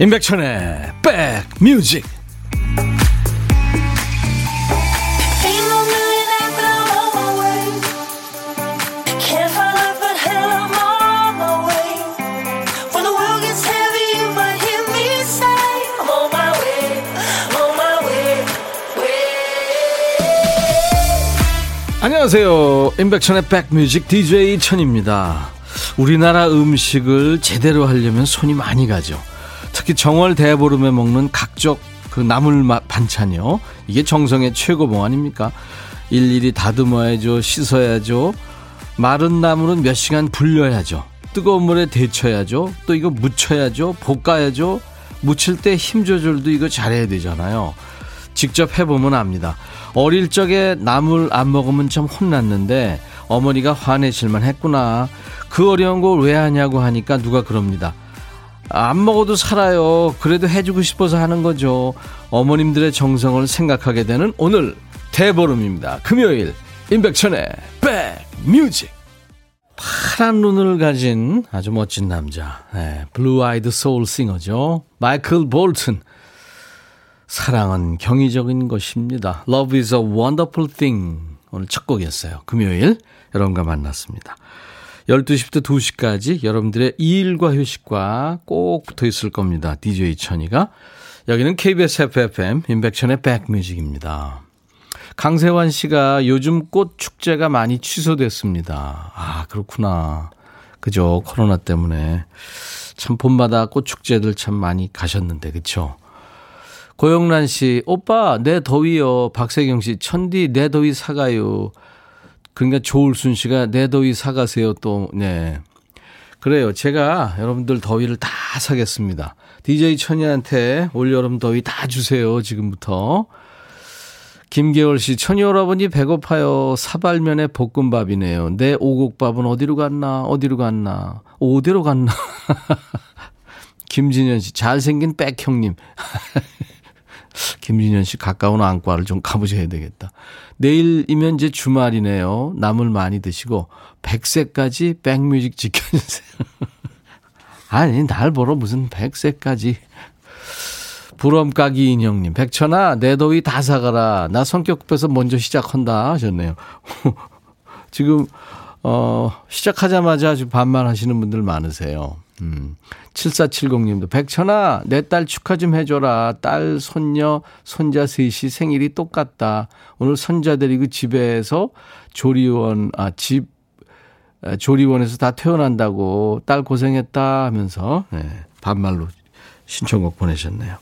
임백천의 백뮤직. 안녕하세요. 임백천의 백뮤직 DJ 천입니다. 우리나라 음식을 제대로 하려면 손이 많이 가죠 특히 정월 대보름에 먹는 각종 그 나물 반찬이요. 이게 정성의 최고봉 아닙니까? 일일이 다듬어야죠. 씻어야죠. 마른 나물은 몇 시간 불려야죠. 뜨거운 물에 데쳐야죠. 또 이거 무쳐야죠. 볶아야죠. 무칠 때 힘 조절도 이거 잘해야 되잖아요. 직접 해보면 압니다. 어릴 적에 나물 안 먹으면 참 혼났는데 어머니가 화내실만 했구나. 그 어려운 걸 왜 하냐고 하니까 누가 그럽니다. 안 먹어도 살아요. 그래도 해주고 싶어서 하는 거죠. 어머님들의 정성을 생각하게 되는 오늘 대보름입니다. 금요일 임백천의 백뮤직 파란 눈을 가진 아주 멋진 남자 네, blue-eyed soul singer죠. 마이클 볼튼 사랑은 경이적인 것입니다. Love is a wonderful thing 오늘 첫 곡이었어요. 금요일 여러분과 만났습니다. 12시부터 2시까지 여러분들의 일과 휴식과 꼭 붙어 있을 겁니다. DJ 천이가. 여기는 KBS FFM 인백천의 백뮤직입니다. 강세환 씨가 요즘 꽃 축제가 많이 취소됐습니다. 아, 그렇구나. 그죠. 코로나 때문에. 참 봄마다 꽃 축제들 참 많이 가셨는데, 그쵸? 고영란 씨, 오빠, 내 더위요. 박세경 씨, 천디, 내 더위 사가요. 그러니까 조울순 씨가 내 더위 사가세요 또, 네. 그래요. 제가 여러분들 더위를 다 사겠습니다. DJ 천이한테 올여름 더위 다 주세요. 지금부터. 김계월 씨, 천이 여러분이 배고파요. 사발면에 볶음밥이네요. 내 오곡밥은 어디로 갔나? 어디로 갔나? 어디로 갔나? 김진현 씨, 잘생긴 백형님. 김진현 씨 가까운 안과를 좀 가보셔야 되겠다. 내일이면 이제 주말이네요. 나물 많이 드시고 백세까지 백뮤직 지켜주세요. 아니 날 보러 무슨 백세까지. 부럼까기 인형님, 백천아, 내 더위 다 사가라. 나 성격 급해서 먼저 시작한다 하셨네요. 지금, 어, 시작하자마자 아주 반말하시는 분들 많으세요. 음. 7470님도 백천아 내 딸 축하 좀 해줘라 딸 손녀 손자 셋이 생일이 똑같다 오늘 손자 데리고 집에서 조리원 아집 조리원에서 다 퇴원한다고 딸 고생했다 하면서 네, 반말로 신청곡 보내셨네요.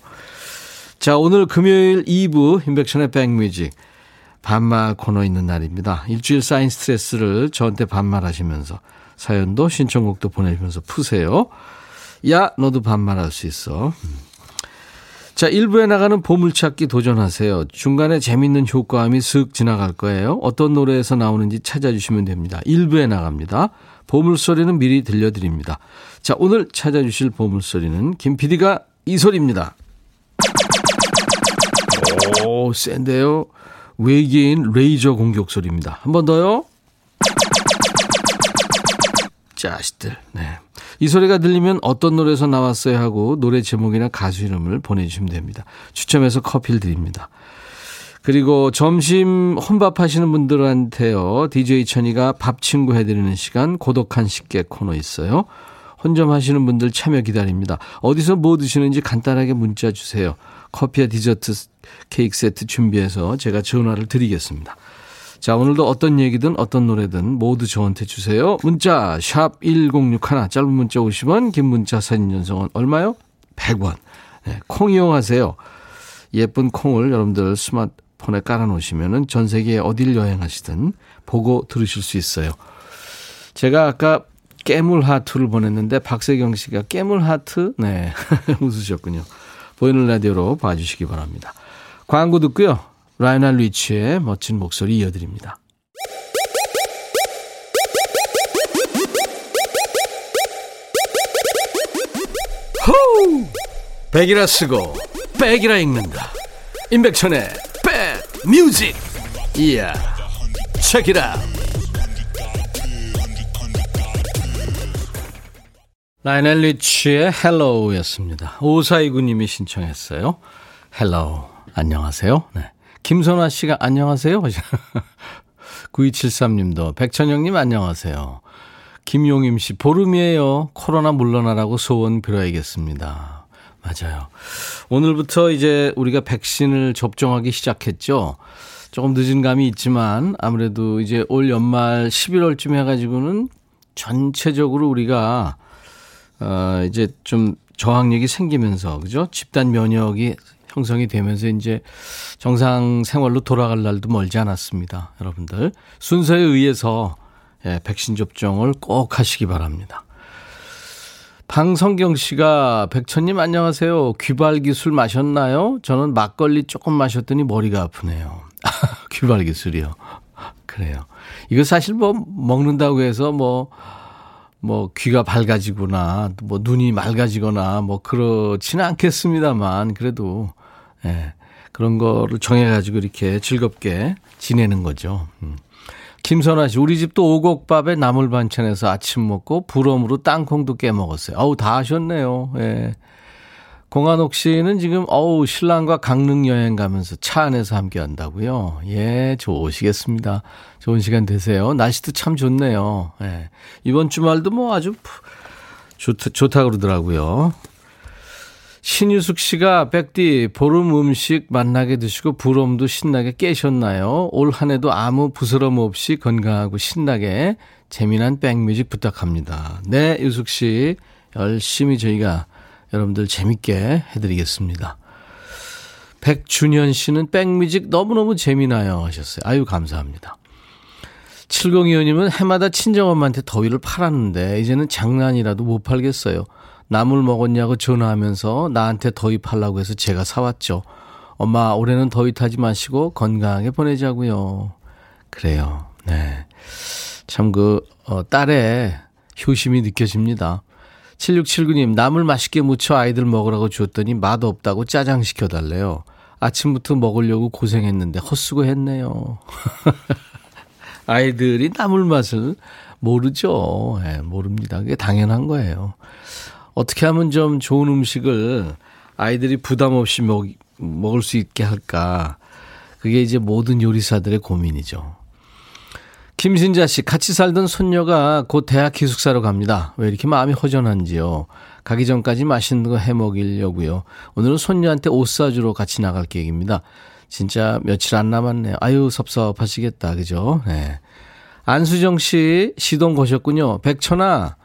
자 오늘 금요일 2부 인백션의 백뮤직 반말 코너 있는 날입니다. 일주일 쌓인 스트레스를 저한테 반말하시면서 사연도 신청곡도 보내주면서 푸세요. 야, 너도 반말할 수 있어. 자, 1부에 나가는 보물찾기 도전하세요. 중간에 재밌는 효과음이 슥 지나갈 거예요. 어떤 노래에서 나오는지 찾아주시면 됩니다. 1부에 나갑니다. 보물소리는 미리 들려드립니다. 자, 오늘 찾아주실 보물소리는 김 PD가 이 소리입니다. 오, 센데요. 외계인 레이저 공격 소리입니다. 한 번 더요. 자식들. 네. 이 소리가 들리면 어떤 노래에서 나왔어요 하고 노래 제목이나 가수 이름을 보내주시면 됩니다. 추첨해서 커피를 드립니다. 그리고 점심 혼밥 하시는 분들한테요. DJ 천이가 밥 친구 해드리는 시간 고독한 식객 코너 있어요. 혼점 하시는 분들 참여 기다립니다. 어디서 뭐 드시는지 간단하게 문자 주세요. 커피와 디저트 케이크 세트 준비해서 제가 전화를 드리겠습니다. 자, 오늘도 어떤 얘기든 어떤 노래든 모두 저한테 주세요. 문자 샵 1061, 짧은 문자 50원, 긴 문자 사진 전송은 얼마요? 100원. 네, 콩 이용하세요. 예쁜 콩을 여러분들 스마트폰에 깔아놓으시면 전 세계 어딜 여행하시든 보고 들으실 수 있어요. 제가 아까 깨물 하트를 보냈는데 박세경 씨가 깨물 하트? 네. 웃으셨군요. 보이는 라디오로 봐주시기 바랍니다. 광고 듣고요. 라이오넬 리치의 멋진 목소리 이어드립니다. 호우! 백이라 쓰고 백이라 읽는다. 임백천의 백 뮤직. 이야. 책이라. 라이오넬 리치의 Hello였습니다. 오사이구님이 신청했어요. Hello. 안녕하세요. 네. 김선아 씨가 안녕하세요. 9273님도 백천형님 안녕하세요. 김용임 씨 보름이에요. 코로나 물러나라고 소원 빌어야겠습니다. 맞아요. 오늘부터 이제 우리가 백신을 접종하기 시작했죠. 조금 늦은 감이 있지만 아무래도 이제 올 연말 11월쯤 해가지고는 전체적으로 우리가 어, 이제 좀 저항력이 생기면서, 그죠? 집단 면역이 형성이 되면서 이제 정상 생활로 돌아갈 날도 멀지 않았습니다. 여러분들. 순서에 의해서 예, 백신 접종을 꼭 하시기 바랍니다. 방성경 씨가 백천님 안녕하세요. 귀발기 술 마셨나요? 저는 막걸리 조금 마셨더니 머리가 아프네요. 귀발기 술이요. 그래요. 이거 사실 뭐 먹는다고 해서 뭐뭐 귀가 밝아지거나 뭐 눈이 맑아지거나 뭐 그렇지는 않겠습니다만 그래도 예. 그런 거를 정해가지고 이렇게 즐겁게 지내는 거죠. 음. 김선아 씨, 우리 집도 오곡밥에 나물 반찬에서 아침 먹고 부럼으로 땅콩도 깨 먹었어요. 어우, 다 하셨네요. 예. 공한옥 씨는 지금 어우 신랑과 강릉 여행 가면서 차 안에서 함께 한다고요. 예, 좋으시겠습니다. 좋은 시간 되세요. 날씨도 참 좋네요. 예. 이번 주말도 뭐 아주 좋다, 좋다 그러더라고요. 신유숙 씨가 백디 보름 음식 만나게 드시고 부럼도 신나게 깨셨나요? 올 한 해도 아무 부스럼 없이 건강하고 신나게 재미난 백뮤직 부탁합니다. 네, 유숙 씨 열심히 저희가 여러분들 재밌게 해드리겠습니다. 백준현 씨는 백뮤직 너무너무 재미나요 하셨어요. 아유, 감사합니다. 7025님은 해마다 친정엄마한테 더위를 팔았는데 이제는 장난이라도 못 팔겠어요. 나물 먹었냐고 전화하면서 나한테 더위 팔라고 해서 제가 사왔죠. 엄마 올해는 더위 타지 마시고 건강하게 보내자고요. 그래요. 네. 참 그 어, 딸의 효심이 느껴집니다. 7679님, 나물 맛있게 무쳐 아이들 먹으라고 줬더니 맛 없다고 짜장 시켜달래요. 아침부터 먹으려고 고생했는데 헛수고 했네요. 아이들이 나물 맛을 모르죠. 네, 모릅니다. 그게 당연한 거예요. 어떻게 하면 좀 좋은 음식을 아이들이 부담 없이 먹, 먹을 수 있게 할까. 그게 이제 모든 요리사들의 고민이죠. 김신자 씨, 같이 살던 손녀가 곧 대학 기숙사로 갑니다. 왜 이렇게 마음이 허전한지요? 가기 전까지 맛있는 거 해 먹이려고요. 오늘은 손녀한테 옷 사주러 같이 나갈 계획입니다. 진짜 며칠 안 남았네요. 아유, 섭섭하시겠다. 그죠? 네. 안수정 씨, 시동 거셨군요. 백천아,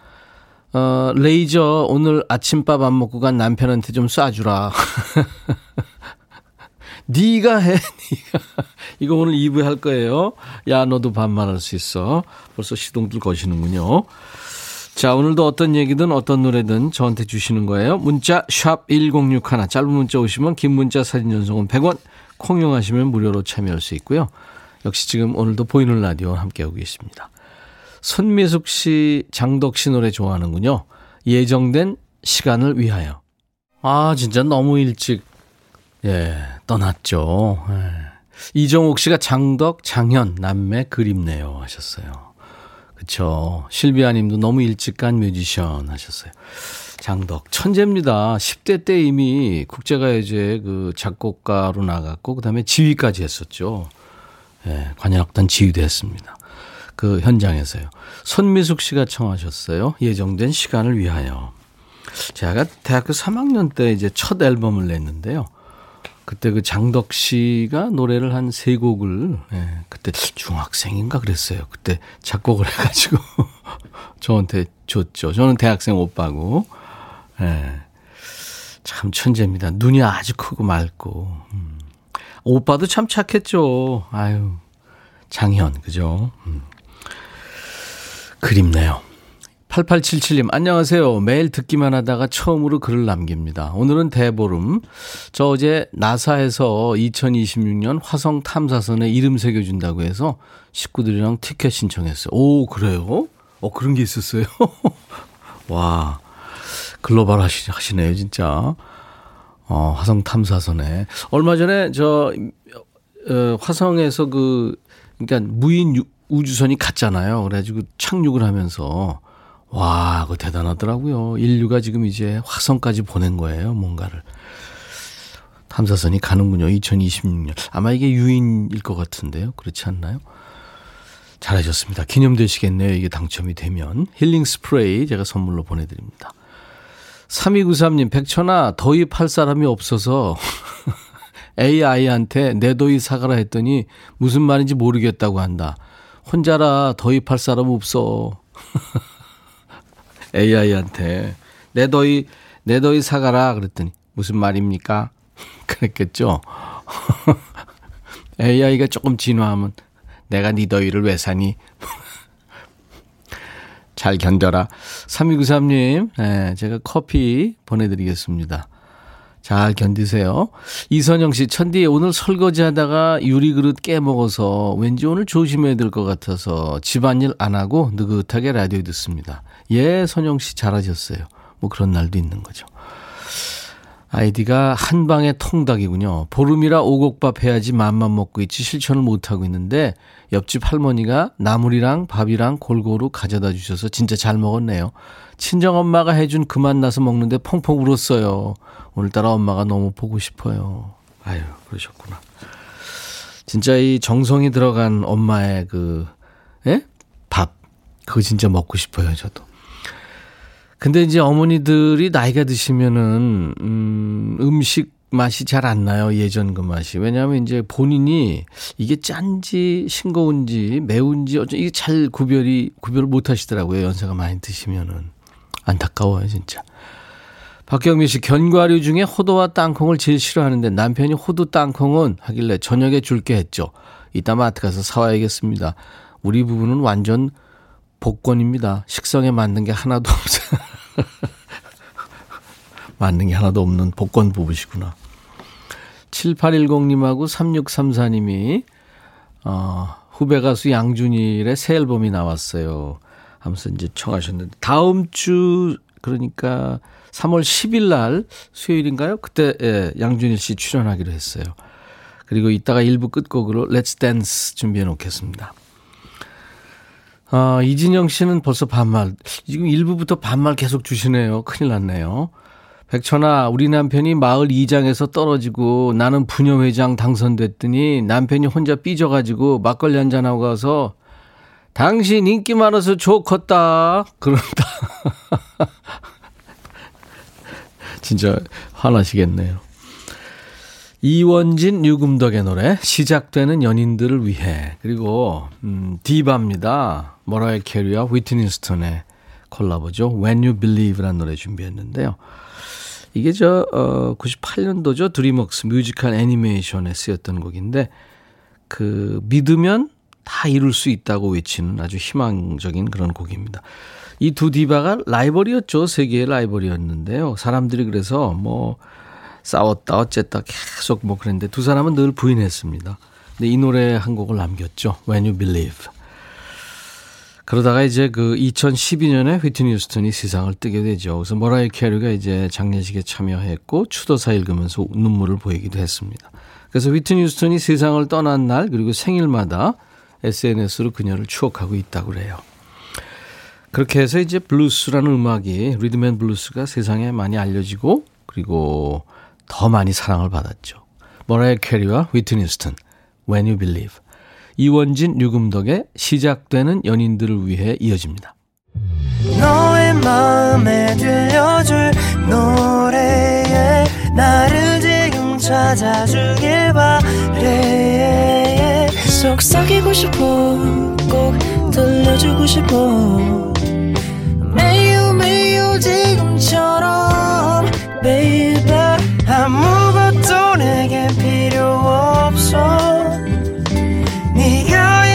어, 레이저 오늘 아침밥 안 먹고 간 남편한테 좀 쏴주라. 네가 해, 네가. 이거 오늘 2부에 할 거예요. 야, 너도 반말할 수 있어. 벌써 시동들 거시는군요. 자, 오늘도 어떤 얘기든 어떤 노래든 저한테 주시는 거예요. 문자 샵 1061, 짧은 문자 오시면 긴 문자 사진 전송은 100원, 콩 이용하시면 무료로 참여할 수 있고요. 역시 지금 오늘도 보이는 라디오 함께하고 계십니다. 손미숙 씨, 장덕 씨 노래 좋아하는군요. 예정된 시간을 위하여. 아, 진짜 너무 일찍 예, 떠났죠. 예. 이정옥 씨가 장덕, 장현, 남매 그립네요 하셨어요. 그쵸. 실비아 님도 너무 일찍 간 뮤지션 하셨어요. 장덕, 천재입니다. 10대 때 이미 국제가요제 그 작곡가로 나갔고, 그 다음에 지휘까지 했었죠. 예, 관현악단 지휘도 했습니다. 그 현장에서요. 손미숙 씨가 청하셨어요. 예정된 시간을 위하여. 제가 대학교 3학년 때 이제 첫 앨범을 냈는데요. 그때 그 장덕 씨가 노래를 한 세 곡을 예, 그때 중학생인가 그랬어요. 그때 작곡을 해가지고 저한테 줬죠. 저는 대학생 오빠고 예, 참 천재입니다. 눈이 아주 크고 맑고 음. 오빠도 참 착했죠. 아유 장현 그죠? 음. 그립네요. 8877님, 안녕하세요. 매일 듣기만 하다가 처음으로 글을 남깁니다. 오늘은 대보름. 저 어제 나사에서 2026년 화성 탐사선에 이름 새겨준다고 해서 식구들이랑 티켓 신청했어요. 오, 그래요? 어, 그런 게 있었어요? 와, 글로벌 하시, 하시네요, 진짜. 어, 화성 탐사선에. 얼마 전에 저, 어, 화성에서 그, 그러니까 무인 우주선이 갔잖아요. 그래가지고 착륙을 하면서 와, 그거 대단하더라고요. 인류가 지금 이제 화성까지 보낸 거예요, 뭔가를. 탐사선이 가는군요. 2026년. 아마 이게 유인일 것 같은데요. 그렇지 않나요? 잘하셨습니다. 기념되시겠네요. 이게 당첨이 되면. 힐링 스프레이 제가 선물로 보내드립니다. 3293님, 백천아, 더위 팔 사람이 없어서 AI한테 내 더위 사가라 했더니 무슨 말인지 모르겠다고 한다. 혼자라 팔 사람 없어. AI한테 내 더위, 내 더위 사가라 그랬더니 무슨 말입니까? 그랬겠죠. AI가 조금 진화하면 내가 네 더위를 왜 사니? 잘 견뎌라. 3293님, 네, 제가 커피 보내드리겠습니다. 잘 견디세요. 이선영 씨, 천디 오늘 설거지 하다가 유리 그릇 깨먹어서 왠지 오늘 조심해야 될 것 같아서 집안일 안 하고 느긋하게 라디오 듣습니다. 예, 선영 씨 잘하셨어요. 뭐 그런 날도 있는 거죠. 아이디가 한방의 통닭이군요. 보름이라 오곡밥 해야지 맘만 먹고 있지 실천을 못하고 있는데 옆집 할머니가 나물이랑 밥이랑 골고루 가져다 주셔서 진짜 잘 먹었네요. 친정엄마가 해준 그맛 나서 먹는데 펑펑 울었어요. 오늘따라 엄마가 너무 보고 싶어요. 아유, 그러셨구나. 진짜 이 정성이 들어간 엄마의 그, 예? 밥. 그거 진짜 먹고 싶어요, 저도. 근데 이제 어머니들이 나이가 드시면은, 음, 음식 맛이 잘 안 나요. 예전 그 맛이. 왜냐하면 이제 본인이 이게 짠지, 싱거운지, 매운지, 어쩌 이게 잘 구별이, 구별을 못 하시더라고요. 연세가 많이 드시면은. 안타까워요, 진짜. 박경민 씨, 견과류 중에 호두와 땅콩을 제일 싫어하는데 남편이 호두 땅콩은 하길래 저녁에 줄게 했죠. 이따 마트 가서 사와야겠습니다. 우리 부부는 완전 복권입니다. 식성에 맞는 게 하나도 없어요. 맞는 게 하나도 없는 복권 부부시구나. 7810님하고 3634님이, 어, 후배 가수 양준일의 새 앨범이 나왔어요. 하면서 이제 청하셨는데, 다음 주, 그러니까 3월 10일 날, 수요일인가요? 그때, 예, 양준일 씨 출연하기로 했어요. 그리고 이따가 1부 끝곡으로 Let's Dance 준비해 놓겠습니다. 아, 이진영 씨는 벌써 반말. 지금 1부부터 반말 계속 주시네요. 큰일 났네요. 백천아, 우리 남편이 마을 2장에서 떨어지고 나는 부녀회장 당선됐더니 남편이 혼자 삐져가지고 막걸리 한잔하고 가서 당신 인기 많아서 좋겠다. 그런다. 진짜 화나시겠네요. 이원진 유금덕의 노래 시작되는 연인들을 위해 그리고 음, 디바입니다. 머라이 캐리와 휘트니 휴스턴의 콜라보죠. When You Believe라는 노래 준비했는데요. 이게 저 어, 98년도죠. 드림웍스 뮤지컬 애니메이션에 쓰였던 곡인데 그 믿으면 다 이룰 수 있다고 외치는 아주 희망적인 그런 곡입니다. 이 두 디바가 라이벌이었죠. 세계의 라이벌이었는데요. 사람들이 그래서 뭐 싸웠다 어쨌다 계속 뭐 그랬는데 두 사람은 늘 부인했습니다. 근데 이 노래 한 곡을 남겼죠. When You Believe. 그러다가 이제 그 2012년에 휘트니 휴스턴이 세상을 뜨게 되죠. 그래서 머라이 캐리가 이제 장례식에 참여했고 추도사 읽으면서 눈물을 보이기도 했습니다. 그래서 휘트니 휴스턴이 세상을 떠난 날 그리고 생일마다 SNS로 그녀를 추억하고 있다고 그래요. 그렇게 해서 이제 블루스라는 음악이 리듬 앤 블루스가 세상에 많이 알려지고 그리고 더 많이 사랑을 받았죠. 머라이 캐리와 휘트니 휴스턴 When You Believe 이원진 유금덕의 시작되는 연인들을 위해 이어집니다. 너의 마음에 들려줄 노래에 나를 지금 찾아주길 바래. 속삭이고 싶어 꼭 들려주고 싶어. 매우 매우 지금처럼 baby 아무것도 내게 필요 없어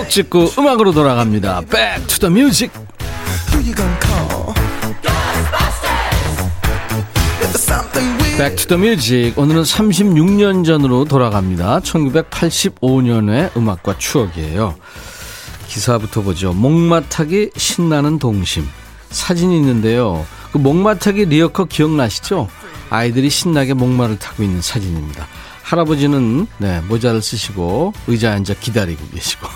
추억 찍고 음악으로 돌아갑니다. Back to the music. Music. 오늘은 36년 전으로 돌아갑니다. 1985년의 음악과 추억이에요. 기사부터 보죠. 목마타기 신나는 동심. 사진이 있는데요. 그 목마타기 리어커 기억나시죠? 아이들이 신나게 목마를 타고 있는 사진입니다. 할아버지는 네, 모자를 쓰시고 의자에 앉아 기다리고 계시고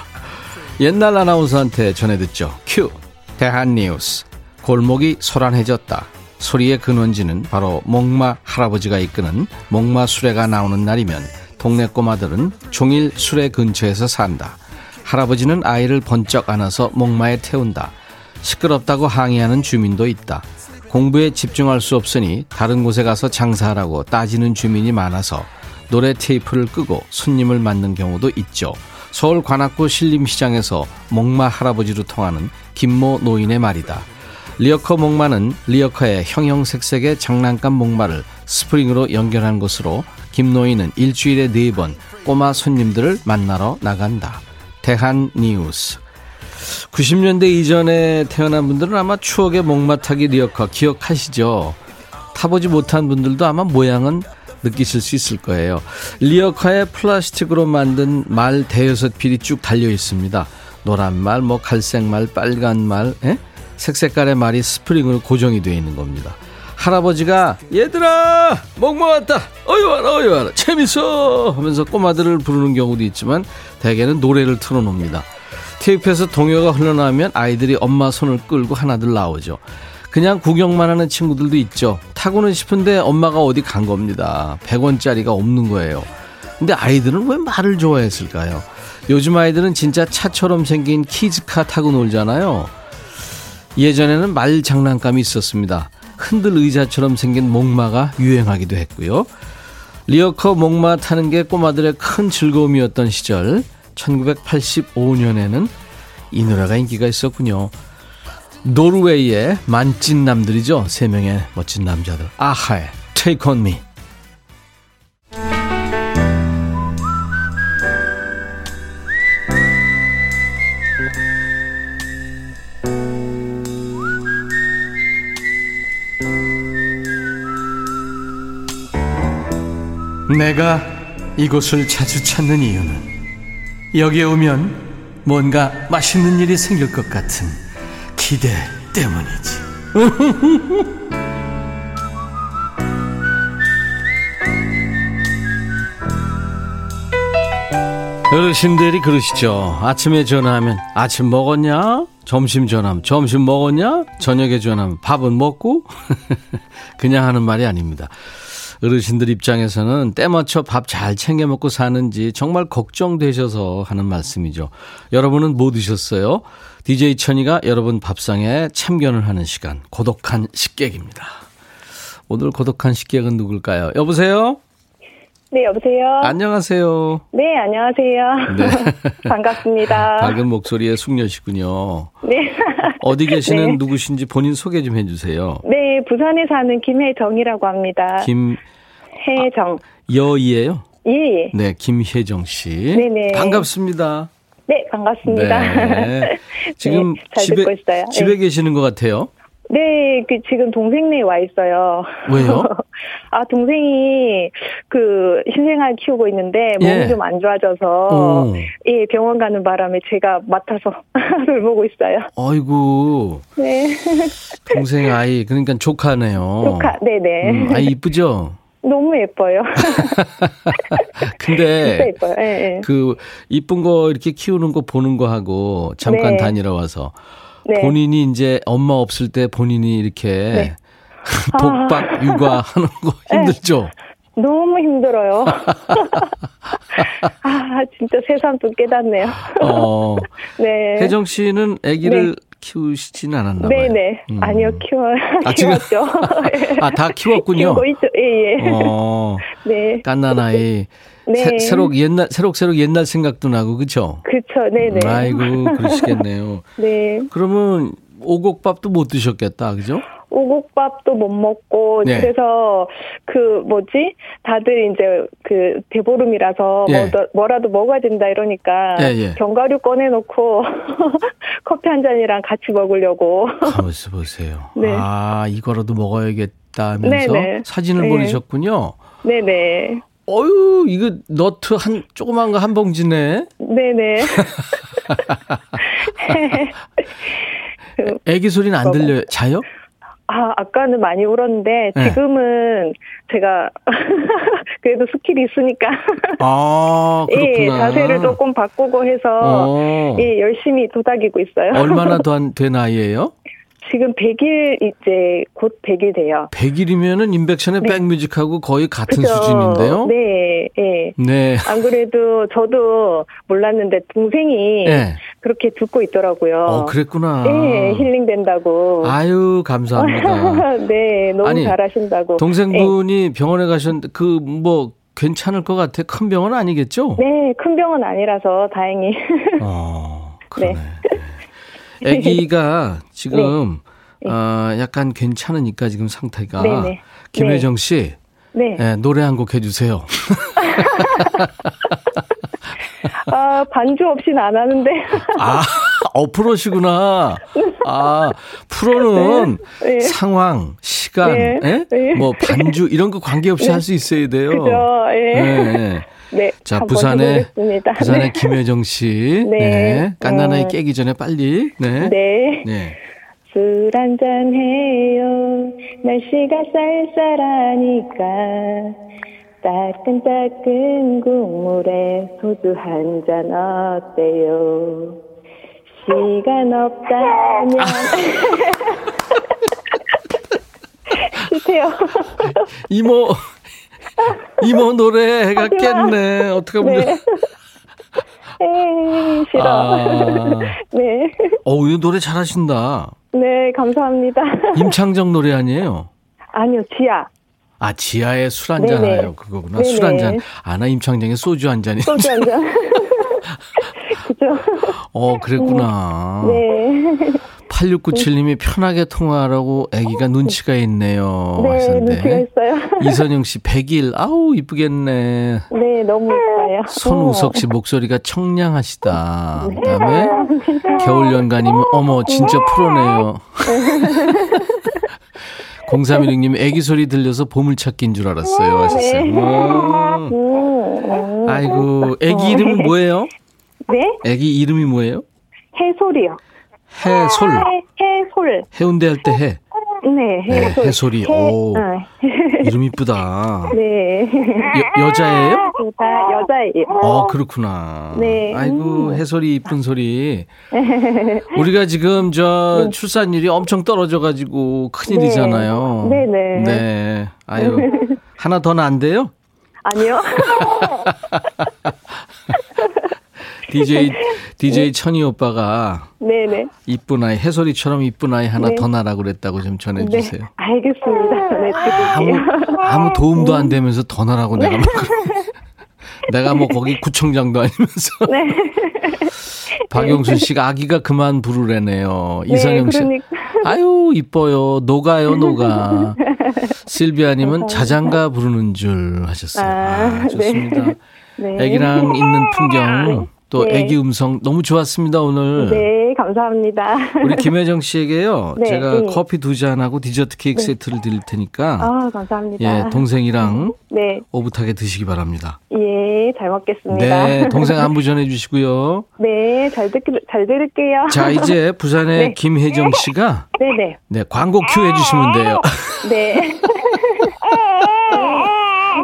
옛날 아나운서한테 전해 듣죠. 큐 대한 뉴스 골목이 소란해졌다. 소리의 근원지는 바로 목마 할아버지가 이끄는 목마 수레가 나오는 날이면 동네 꼬마들은 종일 수레 근처에서 산다. 할아버지는 아이를 번쩍 안아서 목마에 태운다. 시끄럽다고 항의하는 주민도 있다. 공부에 집중할 수 없으니 다른 곳에 가서 장사하라고 따지는 주민이 많아서 노래 테이프를 끄고 손님을 맞는 경우도 있죠. 서울 관악구 신림시장에서 목마 할아버지로 통하는 김모 노인의 말이다. 리어카 목마는 리어카의 형형색색의 장난감 목마를 스프링으로 연결한 곳으로 김노인은 일주일에 네 번 꼬마 손님들을 만나러 나간다. 대한 뉴스. 90년대 이전에 태어난 분들은 아마 추억의 목마타기 리어카 기억하시죠? 타보지 못한 분들도 아마 모양은 느끼실 수 있을 거예요. 리어카의 플라스틱으로 만든 말 대여섯 필이 쭉 달려 있습니다. 노란 말, 뭐 갈색 말, 빨간 말, 에? 색색깔의 말이 스프링으로 고정이 되어 있는 겁니다. 할아버지가 얘들아 목마 왔다 어이 와라 어이 와라 재밌어 하면서 꼬마들을 부르는 경우도 있지만 대개는 노래를 틀어놓습니다. 테이프에서 동요가 흘러나오면 아이들이 엄마 손을 끌고 하나둘 나오죠. 그냥 구경만 하는 친구들도 있죠. 타고는 싶은데 엄마가 어디 간 겁니다. 100원짜리가 없는 거예요. 근데 아이들은 왜 말을 좋아했을까요? 요즘 아이들은 진짜 차처럼 생긴 키즈카 타고 놀잖아요. 예전에는 말 장난감이 있었습니다. 흔들 의자처럼 생긴 목마가 유행하기도 했고요. 리어커 목마 타는 게 꼬마들의 큰 즐거움이었던 시절. 1985년에는 이 노래가 인기가 있었군요. 노르웨이의 만찐 남들이죠. 세 명의 멋진 남자들. 아하의 Take on Me. 내가 이곳을 자주 찾는 이유는 여기에 오면 뭔가 맛있는 일이 생길 것 같은 기대 때문이지. 어르신들이 그러시죠. 아침에 전화하면 아침 먹었냐? 점심 전화하면 점심 먹었냐? 저녁에 전화하면 밥은 먹고? 그냥 하는 말이 아닙니다. 어르신들 입장에서는 때 맞춰 밥 잘 챙겨 먹고 사는지 정말 걱정되셔서 하는 말씀이죠. 여러분은 뭐 드셨어요? DJ 천이가 여러분 밥상에 참견을 하는 시간, 고독한 식객입니다. 오늘 고독한 식객은 누굴까요? 여보세요? 네, 여보세요? 안녕하세요. 네, 안녕하세요. 네. 반갑습니다. 밝은 목소리의 숙녀시군요. 네. 어디 계시는 네. 누구신지 본인 소개 좀 해주세요. 네, 부산에 사는 김혜정이라고 합니다. 김. 혜정. 아, 여이에요? 예, 예. 네, 김혜정 씨. 네네. 반갑습니다. 네, 반갑습니다. 네. 지금 네, 집에. 집에 네. 계시는 것 같아요. 네, 그 지금 동생네 와 있어요. 왜요? 아, 동생이 그 신생아 키우고 있는데 몸이 예. 좀안 좋아져서 오. 예, 병원 가는 바람에 제가 맡아서 돌보고 있어요. 아이고. 네. 동생 아이, 그러니까 조카네요. 조카, 네네. 음, 아이 이쁘죠? 너무 예뻐요. 근데 예뻐요. 예, 예. 그 이쁜 거 이렇게 키우는 거 보는 거 하고 잠깐 네. 다니러 와서 네. 본인이 이제 엄마 없을 때 본인이 이렇게 네. 독박 육아하는 거 힘들죠? 너무 힘들어요. 아, 진짜 새삼 또 깨닫네요. 어. 네. 혜정 씨는 아기를 키우시진 않았나 봐요. 네네. 음. 아니요, 키워, 아, 키웠죠. 아, 다 키웠군요. 키우고 있죠. 예, 예. 어. 네. 깐난 아이. 네. 새, 새록 옛날 새록새록 옛날 생각도 나고 그쵸? 그쵸, 네네. 아이고 그러시겠네요. 네. 그러면 오곡밥도 못 드셨겠다, 그죠? 오곡밥도 못 먹고 네. 그래서 그 뭐지 다들 이제 그 대보름이라서 예. 뭐, 뭐라도 먹어야 된다 이러니까 예, 예. 견과류 꺼내놓고 커피 한 잔이랑 같이 먹으려고 가만있어 보세요. 네. 아, 이거라도 먹어야겠다 하면서 네네. 사진을 네. 보내셨군요. 네네 어유 이거 너트 한 조그만 거 한 봉지네. 네네 그, 애기 소리는 안 들려요. 자요? 아 아까는 많이 울었는데 네. 지금은 제가 그래도 skill이 있으니까 아, 예, 그렇구나. 자세를 조금 바꾸고 해서 어. 예, 열심히 도닥이고 있어요. 얼마나 더된 나이예요? 지금 100일 이제 곧 100일 돼요. 100일이면은 임백천의 네. 백뮤직하고 거의 같은 그죠? 수준인데요. 네, 예. 네. 안 그래도 저도 몰랐는데 동생이 네. 그렇게 듣고 있더라고요. 어, 그랬구나. 예, 힐링 된다고. 아유, 감사합니다. 네, 너무 아니, 잘하신다고. 동생분이 병원에 가셨는데 그뭐 괜찮을 것 같아. 큰 병은 아니겠죠? 네, 큰 병은 아니라서 다행히. 어, 그러네. 네. 아기가 지금 네. 아, 약간 괜찮으니까 지금 상태가 네네. 김혜정 씨 네. 예, 노래 한 곡 해주세요. 아, 반주 없이는 안 하는데. 아, 어 프로시구나. 아, 프로는 네. 상황, 시간, 네. 예? 네. 뭐 반주 이런 거 관계없이 할 수 있어야 돼요. 그죠, 예. 네. 네. 자, 한번 부산의. 부산의 김혜정 씨, 네. 네, 깐나나이 음. 깨기 전에 빨리, 네, 네. 네. 술 한잔 해요. 날씨가 쌀쌀하니까. 따끈따끈 국물에 소주 한 잔 어때요? 시간 없다면. 아. 주세요. 이모, 이모 노래가 깼네. 어떡하면 네. 좋아. 에이, 싫어. 아. 네. 네. 어, 이 노래 잘하신다. 네, 감사합니다. 임창정 노래 아니에요? 아니요, 지아. 아, 지하에 술 한잔. 하요. 그거구나. 네네. 술 한 잔. 아나 임창정의 소주 한 잔이. 소주 한 잔. 그죠? 어, 그랬구나. 네. 8697님이 편하게 통화하라고 아기가 눈치가 있네요. 네, 하셨는데. 눈치가 있어요. 이선영 씨 100일. 아우, 이쁘겠네. 네, 너무 예뻐요. 손우석 씨 목소리가 청량하시다. 그다음에 겨울 연가님은 어머 진짜 프로네요. 0316님 애기 소리 들려서 보물찾기인 줄 알았어요. 하셨어요. 음. 음, 음. 아이고 애기 이름은 뭐예요? 네? 애기 이름이 뭐예요? 해솔이요. 해솔. 해, 해솔. 해운대 할 때 해. 네, 네, 해솔. 해솔이. 해, 오. 어. 이름 이쁘다. 네. 여, 여자예요? 다 여자예요. 어, 그렇구나. 네. 아이고, 음. 해솔이 이쁜 소리. 우리가 지금 저 출산율이 엄청 떨어져가지고 큰일이잖아요. 네. 네네. 네. 아유. 하나 더 난데요? 아니요. DJ, DJ 천희 오빠가 네네. 이쁜 아이, 해솔이처럼 이쁜 아이 하나 네. 더 나라 그랬다고 좀 네. 전해주세요. 알겠습니다. 아무, 전해드릴게요. 아무 도움도 안 되면서 더 나라고 내가 막. 그러- 내가 뭐 거기 구청장도 아니면서. 네. 박용순 씨가 아기가 그만 부르래네요. 네, 이선영 씨. 그러니까. 아유, 이뻐요. 녹아요, 녹아. 실비아님은 자장가 부르는 줄 하셨어요. 아, 아, 좋습니다. 네. 아기랑 있는 풍경, 또 네. 아기 음성 너무 좋았습니다, 오늘. 네, 감사합니다. 우리 김혜정 씨에게요. 네, 제가 네. 커피 두 잔하고 디저트 케이크 세트를 드릴 테니까 아, 감사합니다. 예, 동생이랑 네, 오붓하게 드시기 바랍니다. 예, 잘 먹겠습니다. 네, 동생 안부 전해 주시고요. 네, 잘 듣, 잘 들을게요. 자, 이제 부산의 네. 김혜정 씨가 네네. 네, 광고 큐 해주시면 돼요. 네.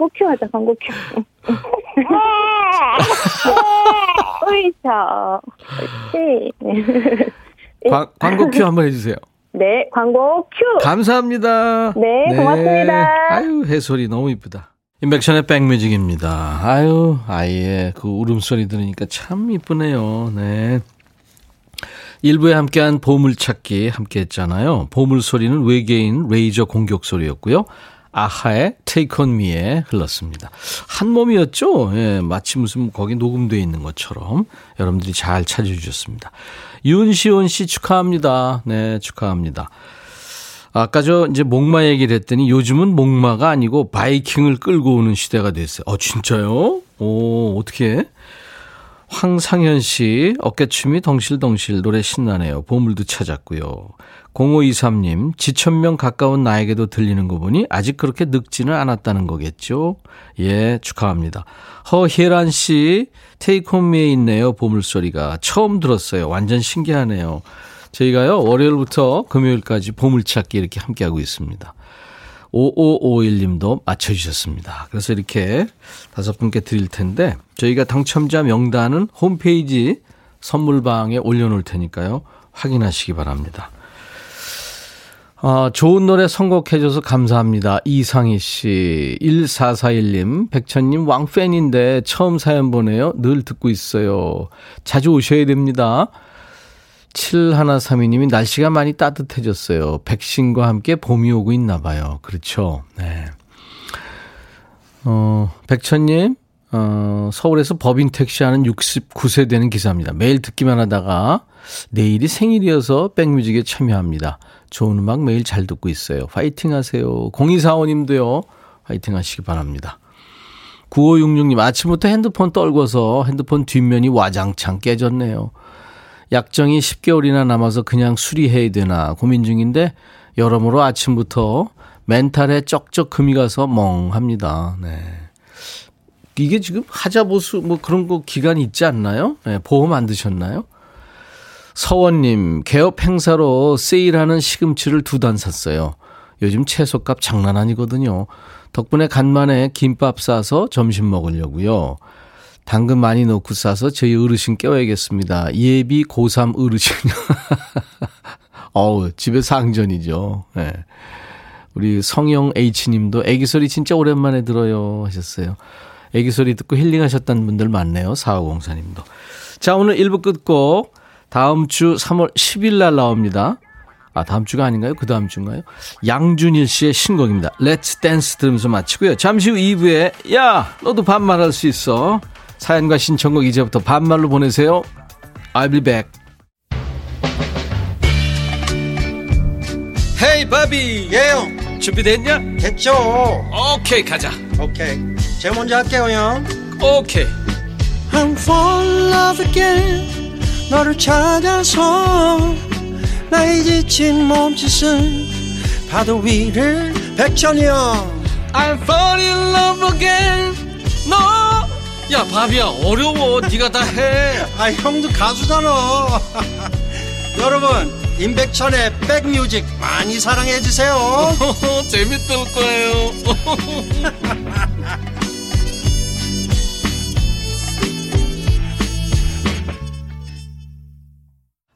광고 큐 하자, 광고 큐. 으이차. 광, 광고 큐 한번 해주세요. 네, 광고 큐. 감사합니다. 네, 고맙습니다. 아유, 애 소리 너무 이쁘다. 임백천의 백뮤직입니다. 아유, 아이의 그 울음소리 들으니까 참 이쁘네요. 네. 일부에 함께한 보물찾기 함께 했잖아요. 보물소리는 외계인 레이저 공격 소리였고요. 아하의 Take On Me에 흘렀습니다. 한 몸이었죠? 예, 마치 무슨 거기 녹음되어 있는 것처럼 여러분들이 잘 찾아주셨습니다. 윤시온 씨 축하합니다. 네, 축하합니다. 아까 저 이제 목마 얘기를 했더니 요즘은 목마가 아니고 바이킹을 끌고 오는 시대가 됐어요. 어, 진짜요? 오, 어떻게? 황상현 씨, 어깨춤이 덩실덩실 노래 신나네요. 보물도 찾았고요. 0523님, 지천명 가까운 나에게도 들리는 거 보니 아직 그렇게 늙지는 않았다는 거겠죠? 예, 축하합니다. 허혜란 씨, 테이크홈미에 있네요. 보물소리가. 처음 들었어요. 완전 신기하네요. 저희가요, 월요일부터 금요일까지 보물찾기 이렇게 함께하고 있습니다. 5551님도 맞춰주셨습니다. 그래서 이렇게 다섯 분께 드릴 텐데, 저희가 당첨자 명단은 홈페이지 선물방에 올려놓을 테니까요. 확인하시기 바랍니다. 아, 좋은 노래 선곡해줘서 감사합니다. 이상희 씨, 1441님, 백천님 왕팬인데 처음 사연 보내요. 늘 듣고 있어요. 자주 오셔야 됩니다. 7132님이 날씨가 많이 따뜻해졌어요. 백신과 함께 봄이 오고 있나 봐요. 그렇죠. 네. 어, 백천님, 어, 서울에서 법인 택시 하는 69세 되는 기사입니다. 매일 듣기만 하다가 내일이 생일이어서 백뮤직에 참여합니다. 좋은 음악 매일 잘 듣고 있어요. 파이팅 하세요. 0245님도요. 파이팅 하시기 바랍니다. 9566님, 아침부터 핸드폰 떨궈서 핸드폰 뒷면이 와장창 깨졌네요. 약정이 10개월이나 남아서 그냥 수리해야 되나 고민 중인데 여러모로 아침부터 멘탈에 쩍쩍 금이 가서 멍합니다. 네. 이게 지금 하자보수 뭐 그런 거 기간이 있지 않나요? 네, 보험 안 드셨나요? 서원님, 개업 행사로 세일하는 시금치를 두 단 샀어요. 요즘 채소값 장난 아니거든요. 덕분에 간만에 김밥 싸서 점심 먹으려고요. 당근 많이 넣고 싸서 저희 어르신 깨워야겠습니다. 예비 고3 어르신. 어우, 집에 상전이죠. 네. 우리 성영 H님도 애기 소리 진짜 오랜만에 들어요 하셨어요. 애기 소리 듣고 힐링하셨다는 분들 많네요. 4504님도. 자, 오늘 1부 끝곡 다음 주 3월 10일 날 나옵니다. 아, 다음 주가 아닌가요? 그 다음 주인가요? 양준일 씨의 신곡입니다. Let's Dance 들으면서 마치고요. 잠시 후 2부에 야, 너도 반말할 수 있어. 사연과 신청곡 이제부터 반말로 보내세요. I'll be back. 헤이 바비 예영. 준비됐냐? 됐죠. 오케이 가자. 오케이. 제가 먼저 할게요 형. 오케이. I'm fall in love again. 너를 찾아서 나의 지친 몸짓은 파도 위를 백천이 형 I'm fall in love again. 너 야 바비야 어려워 네가 다 해 아 형도 가수잖아 여러분 임백천의 백뮤직 많이 사랑해 주세요 재밌을 거예요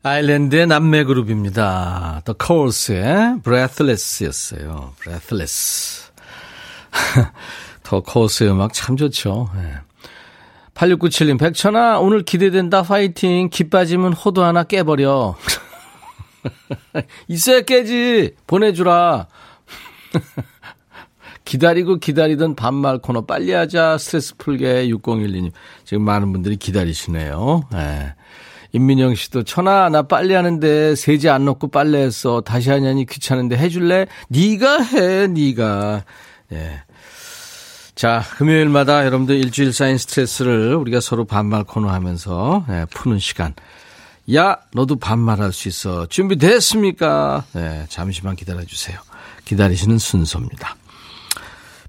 아일랜드의 남매 그룹입니다. The Course의 Breathless였어요. Breathless. 더 코스의 음악 참 좋죠. 네. 8697님, 백천아, 오늘 기대된다, 파이팅. 기 빠지면 호도 하나 깨버려. 있어야 깨지. 보내주라. 기다리고 기다리던 반말 코너 빨리 하자. 스트레스 풀게. 6012님. 지금 많은 분들이 기다리시네요. 네. 임민영 씨도 천아 나 빨래 하는데 세제 안 넣고 빨래했어 다시 하냐니 귀찮은데 해줄래? 네가 해 네가 예. 자 금요일마다 여러분들 일주일 쌓인 스트레스를 우리가 서로 반말 코너 하면서 예, 푸는 시간 야 너도 반말할 수 있어 준비됐습니까? 예, 잠시만 기다려주세요 기다리시는 순서입니다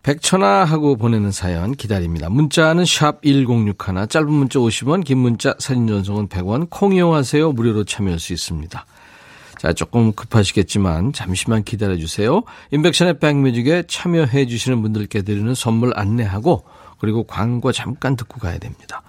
백천아 하고 보내는 사연 기다립니다. 문자는 샵 1061, 짧은 문자 50원, 긴 문자 사진 전송은 100원, 콩 이용하세요. 무료로 참여할 수 있습니다. 자, 조금 급하시겠지만 잠시만 기다려 주세요. 인백션의 백뮤직에 참여해 주시는 분들께 드리는 선물 안내하고 그리고 광고 잠깐 듣고 가야 됩니다.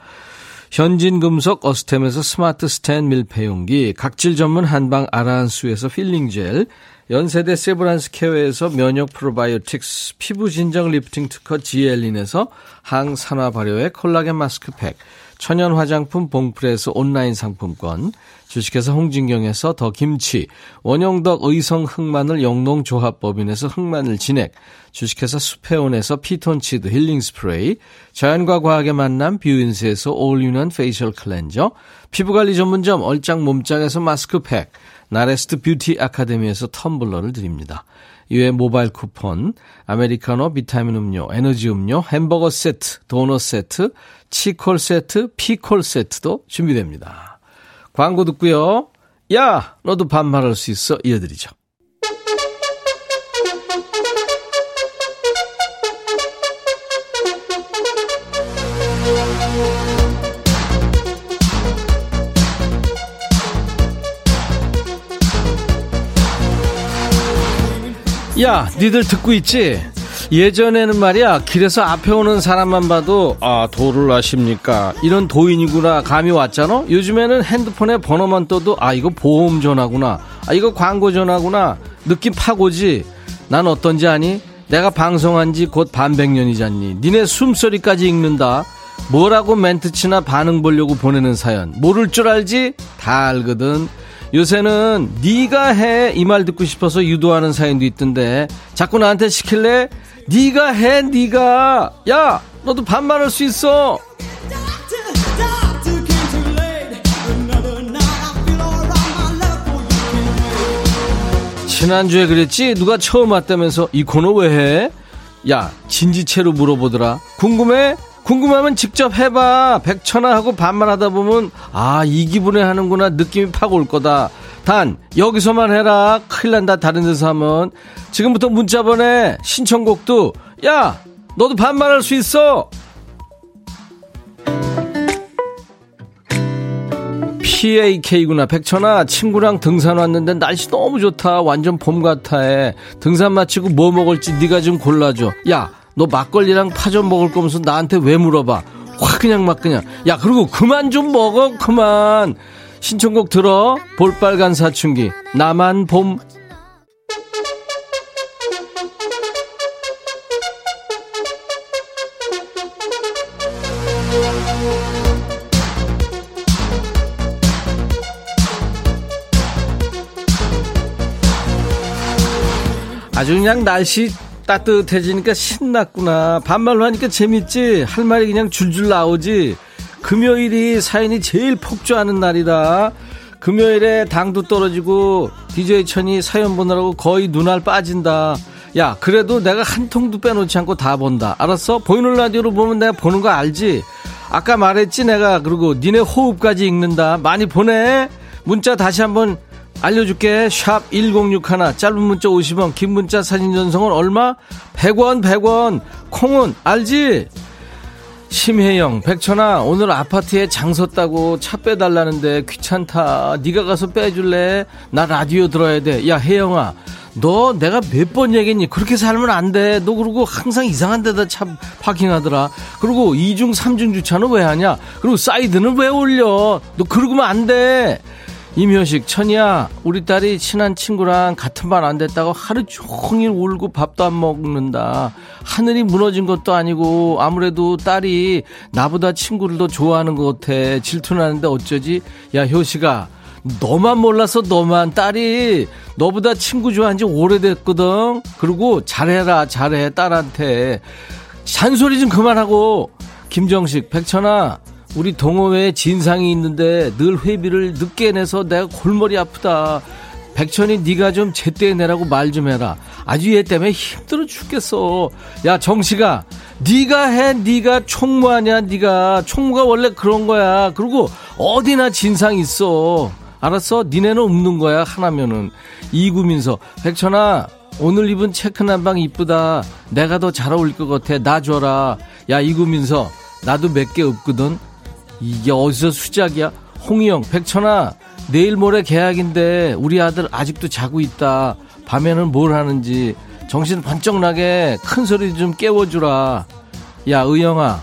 현진금속 어스템에서 스마트 스탠 밀폐용기, 각질 전문 한방 아라한수에서 필링 젤, 연세대 세브란스 케어에서 면역 프로바이오틱스, 피부 진정 리프팅 특허 지엘린에서 항산화 발효의 콜라겐 마스크팩, 천연 화장품 봉프레에서 온라인 상품권, 주식회사 홍진경에서 더 김치, 원용덕 의성 흑마늘 영농조합법인에서 흑마늘 진액, 주식회사 수페온에서 피톤치드 힐링 스프레이, 자연과 과학의 만남 뷰인스에서 all-in-one facial 클렌저, 피부관리 전문점 얼짱 몸짱에서 마스크팩, 나레스트 뷰티 아카데미에서 텀블러를 드립니다. 이외 모바일 쿠폰, 아메리카노, 비타민 음료, 에너지 음료, 햄버거 세트, 도넛 세트, 치콜 세트, 피콜 세트도 준비됩니다. 광고 듣고요. 야, 너도 반말할 수 있어. 이어드리죠. 야, 니들 듣고 있지? 예전에는 말이야, 길에서 앞에 오는 사람만 봐도, 아, 도를 아십니까? 이런 도인이구나, 감이 왔잖아? 요즘에는 핸드폰에 번호만 떠도, 아, 이거 보험 전화구나. 아, 이거 광고 전화구나. 느낌 파고지? 난 어떤지 아니? 내가 방송한 지 곧 반백년이잖니. 니네 숨소리까지 읽는다. 뭐라고 멘트 치나 반응 보려고 보내는 사연. 모를 줄 알지? 다 알거든. 요새는 네가 해 이 말 듣고 싶어서 유도하는 사연도 있던데 자꾸 나한테 시킬래? 네가 해 네가 야 너도 반말할 수 있어 지난주에 그랬지 누가 처음 왔다면서 이 코너 왜 해? 야 진지체로 물어보더라 궁금해? 궁금하면 직접 해봐. 백천아 하고 반말하다 보면 아 이 기분에 하는구나 느낌이 팍올 거다. 단 여기서만 해라. 큰일 난다 다른 데서 하면. 지금부터 문자 보내. 신청곡도 야 너도 반말할 수 있어. PAK구나. 백천아, 친구랑 등산 왔는데 날씨 너무 좋다. 완전 봄 같아. 해. 등산 마치고 뭐 먹을지 네가 좀 골라줘. 야, 너 막걸리랑 파좀 먹을 거면서 나한테 왜 물어봐? 확 그냥 막 그냥. 야, 그리고 그만 좀 먹어, 그만. 신청곡 들어. 볼빨간 사춘기. 나만 봄. 아주 그냥 날씨 따뜻해지니까 신났구나. 반말로 하니까 재밌지? 할 말이 그냥 줄줄 나오지? 금요일이 사연이 제일 폭주하는 날이다. 금요일에 당도 떨어지고 DJ 천이 사연 보느라고 거의 눈알 빠진다. 야, 그래도 내가 한 통도 빼놓지 않고 다 본다. 알았어? 보이는 라디오로 보면 내가 보는 거 알지? 아까 말했지 내가 그리고 니네 호흡까지 읽는다. 많이 보내. 문자 다시 한번 알려줄게. 샵 1061, 짧은 문자 50원, 긴 문자 사진 전송은 얼마? 100원, 100원. 콩은 알지? 심혜영, 백천아, 오늘 아파트에 장 섰다고 차 빼달라는데 귀찮다. 네가 가서 빼줄래? 나 라디오 들어야 돼. 야, 혜영아, 너 내가 몇 번 얘기했니? 그렇게 살면 안 돼. 너 그러고 항상 이상한 데다 차 파킹하더라. 그리고 2중, 3중 주차는 왜 하냐? 그리고 사이드는 왜 올려? 너 그러고면 안 돼. 임효식, 천이야, 우리 딸이 친한 친구랑 같은 반 안 됐다고 하루 종일 울고 밥도 안 먹는다. 하늘이 무너진 것도 아니고, 아무래도 딸이 나보다 친구를 더 좋아하는 것 같아. 질투나는데 어쩌지? 야, 효식아, 너만 몰라서 너만 딸이 너보다 친구 좋아한 지 오래됐거든. 그리고 잘해라, 잘해, 딸한테. 잔소리 좀 그만하고. 김정식, 백천아, 우리 동호회에 진상이 있는데 늘 회비를 늦게 내서 내가 골머리 아프다. 백천이 네가 좀 제때 내라고 말 좀 해라. 아주 얘 때문에 힘들어 죽겠어. 야 정식아, 네가 해, 네가 총무하냐, 네가 총무가 원래 그런 거야. 그리고 어디나 진상 있어. 알았어? 니네는 없는 거야 하나면은. 이구민서, 백천아, 오늘 입은 체크 난방 이쁘다. 내가 더 잘 어울릴 것 같아. 나 줘라. 야 이구민서, 나도 몇 개 없거든. 이게 어디서 수작이야? 홍희영, 백천아, 내일 모레 계약인데 우리 아들 아직도 자고 있다. 밤에는 뭘 하는지 정신 번쩍 나게 큰 소리 좀 깨워주라. 야, 의영아,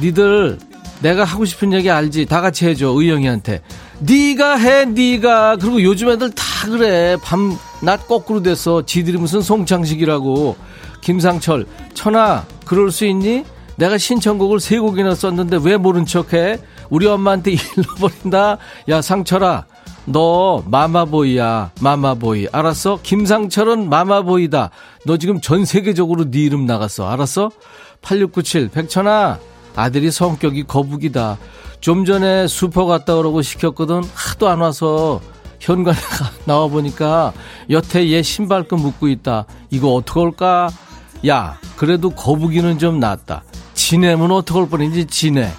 니들 내가 하고 싶은 얘기 알지? 다 같이 해줘, 의영이한테. 네가 해, 네가. 그리고 요즘 애들 다 그래. 밤, 낮 거꾸로 돼서 지들이 무슨 송창식이라고. 김상철, 천아, 그럴 수 있니? 내가 신청곡을 세 곡이나 썼는데 왜 모른 척해? 우리 엄마한테 일러버린다. 야 상철아, 너 마마보이야. 마마보이. 알았어? 김상철은 마마보이다. 너 지금 전 세계적으로 네 이름 나갔어. 알았어? 8697 백천아, 아들이 성격이 거북이다. 좀 전에 슈퍼 갔다 오라고 시켰거든. 하도 안 와서 현관에 나와 보니까 여태 얘 신발끈 묶고 있다. 이거 어떡할까? 야, 그래도 거북이는 좀 낫다. 지내면 어떡할 뻔인지 지내.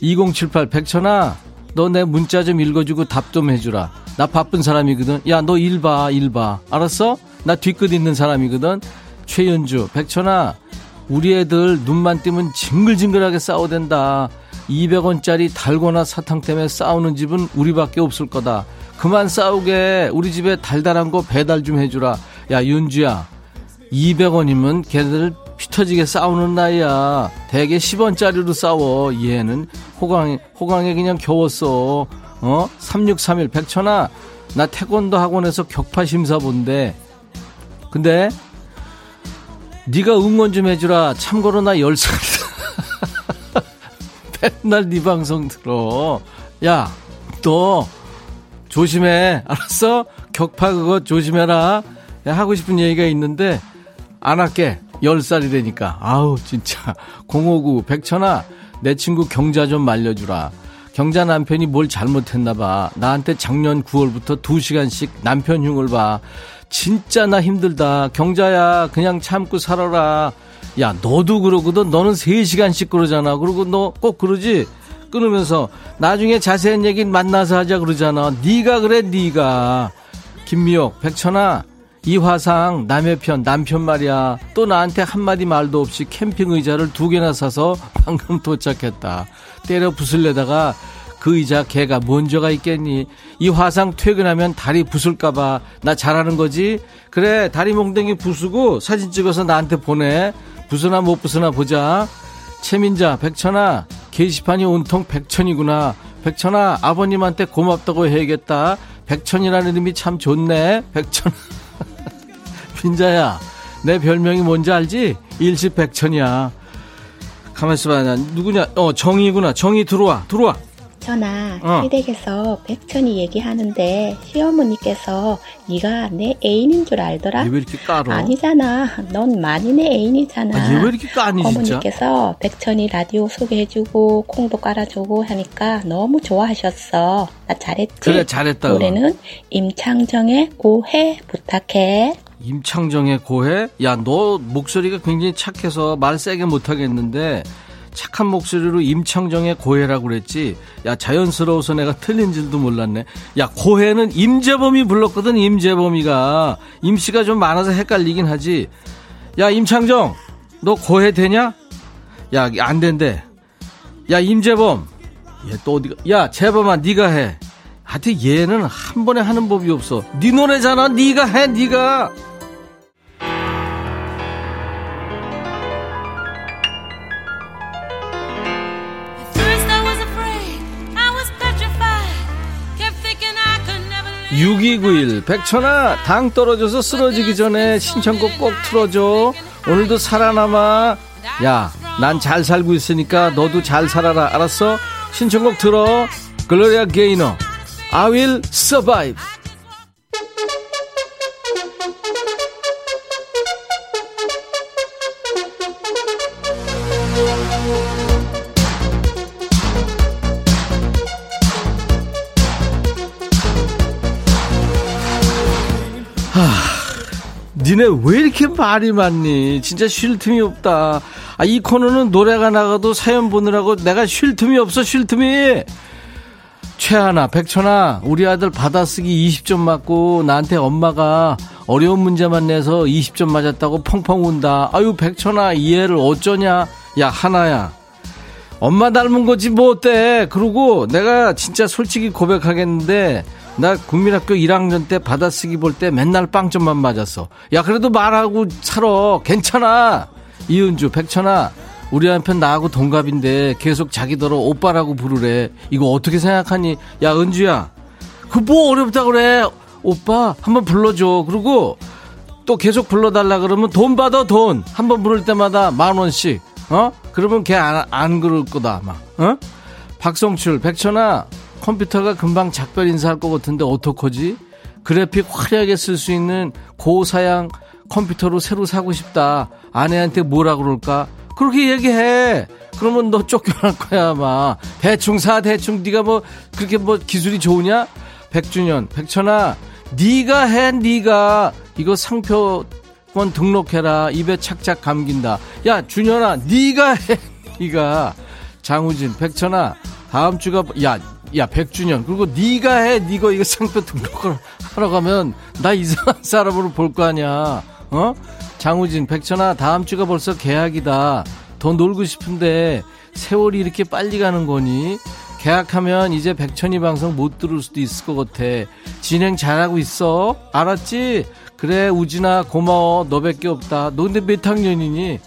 2078 백천아, 너 내 문자 좀 읽어주고 답 좀 해주라. 나 바쁜 사람이거든. 야, 너 일 봐, 일 봐. 알았어? 나 뒤끝 있는 사람이거든. 최연주, 백천아, 우리 애들 눈만 띄면 징글징글하게 싸워댄다. 200원짜리 달고나 사탕 때문에 싸우는 집은 우리밖에 없을 거다. 그만 싸우게. 우리 집에 달달한 거 배달 좀 해주라. 야, 윤주야. 200원이면 걔들 피 터지게 싸우는 나이야. 대개 10원짜리로 싸워. 얘는 호강에, 호강에 그냥 겨웠어. 어? 3631 백천아. 나 태권도 학원에서 격파 심사 본대. 근데 네가 응원 좀 해주라. 참고로 나 10살이다. 맨날 네 방송 들어. 야, 너 조심해. 알았어? 격파 그거 조심해라. 야, 하고 싶은 얘기가 있는데 안 할게. 10살이 되니까 아우, 진짜. 059 백천아, 내 친구 경자 좀 말려주라. 경자 남편이 뭘 잘못했나 봐. 나한테 작년 9월부터 2시간씩 남편 흉을 봐. 진짜 나 힘들다. 경자야, 그냥 참고 살아라. 야, 너도 그러거든. 너는 3시간씩 그러잖아. 그리고 너 꼭 그러지? 끊으면서 나중에 자세한 얘기 만나서 하자 그러잖아. 네가 그래, 네가. 김미옥, 백천아, 이 화상 남의 편, 남편 말이야. 또 나한테 한마디 말도 없이 캠핑 의자를 두 개나 사서 방금 도착했다. 때려 부술려다가 그 의자 걔가 먼저가 있겠니? 이 화상 퇴근하면 다리 부술까봐 나 잘하는 거지? 그래 다리 몽둥이 부수고 사진 찍어서 나한테 보내. 부수나 못 부수나 보자. 최민자 백천아 게시판이 온통 백천이구나. 백천아 아버님한테 고맙다고 해야겠다. 백천이라는 이름이 참 좋네. 백천. 빈자야 내 별명이 뭔지 알지? 일시백천이야. 가만있어 봐. 누구냐? 어 정이구나. 정이 들어와. 들어와. 백천아, 어. 시댁에서 백천이 얘기하는데 시어머니께서 네가 내 애인인 줄 알더라? 왜 이렇게 까러? 아니잖아. 넌 많이 내 애인이잖아. 아, 왜 이렇게 까니? 어머니께서 백천이 라디오 소개해주고 콩도 깔아주고 하니까 너무 좋아하셨어. 나 잘했지? 그래 잘했다. 노래는 임창정의 오해 부탁해. 임창정의 고해? 야, 너 목소리가 굉장히 착해서 말 세게 못하겠는데 착한 목소리로 임창정의 고해라고 그랬지. 야, 자연스러워서 내가 틀린 줄도 몰랐네. 야, 고해는 임재범이 불렀거든, 임재범이가. 임씨가 좀 많아서 헷갈리긴 하지. 야, 임창정, 너 고해 되냐? 야, 안 된대. 야, 임재범. 얘 또 어디가, 야, 재범아, 네가 해. 하여튼 얘는 한 번에 하는 법이 없어. 네 노래잖아, 네가 해, 네가. (6291) 백천아 당 떨어져서 쓰러지기 전에 신청곡 꼭 틀어줘. 오늘도 살아남아. 야 난 잘 살고 있으니까 너도 잘 살아라. 알았어? 신청곡 들어. 글로리아 게이너. I will survive 니네 왜 이렇게 말이 많니? 진짜 쉴 틈이 없다. 아, 이 코너는 노래가 나가도 사연 보느라고 내가 쉴 틈이 없어, 쉴 틈이. 최하나, 백천아, 우리 아들 받아쓰기 20점 맞고 나한테 엄마가 어려운 문제만 내서 20점 맞았다고 펑펑 운다. 아유, 백천아, 이해를 어쩌냐? 야, 하나야. 엄마 닮은 거지 뭐 어때? 그러고 내가 진짜 솔직히 고백하겠는데 나 국민학교 1학년 때 받아쓰기 볼 때 맨날 빵점만 맞았어. 야, 그래도 말하고 살아. 괜찮아. 이은주, 백천아. 우리 남편 나하고 동갑인데 계속 자기더러 오빠라고 부르래. 이거 어떻게 생각하니? 야, 은주야. 그 뭐 어렵다 그래. 오빠, 한번 불러줘. 그리고 또 계속 불러달라 그러면 돈 받아, 돈. 한번 부를 때마다 만 원씩. 어? 그러면 걔 안, 안 그럴 거다, 아마. 어? 박성출, 백천아. 컴퓨터가 금방 작별 인사할 것 같은데 어떡하지? 그래픽 화려하게 쓸 수 있는 고사양 컴퓨터로 새로 사고 싶다. 아내한테 뭐라 그럴까? 그렇게 얘기해. 그러면 너 쫓겨날 거야 아마. 대충 사 대충 네가 뭐 그렇게 뭐 기술이 좋으냐? 백준현, 백천아, 네가 해 네가 이거 상표권 등록해라. 입에 착착 감긴다. 야 준현아, 네가 해 네가. 장우진, 백천아, 다음 주가 야. 야 백준현. 그리고 네가 해. 네가 이거 상표 등록을 하러 가면 나 이상한 사람으로 볼 거 아니야. 어? 장우진 백천아 다음 주가 벌써 계약이다. 더 놀고 싶은데 세월이 이렇게 빨리 가는 거니? 계약하면 이제 백천이 방송 못 들을 수도 있을 것 같아. 진행 잘하고 있어. 알았지? 그래 우진아 고마워. 너밖에 없다. 너 근데 몇 학년이니?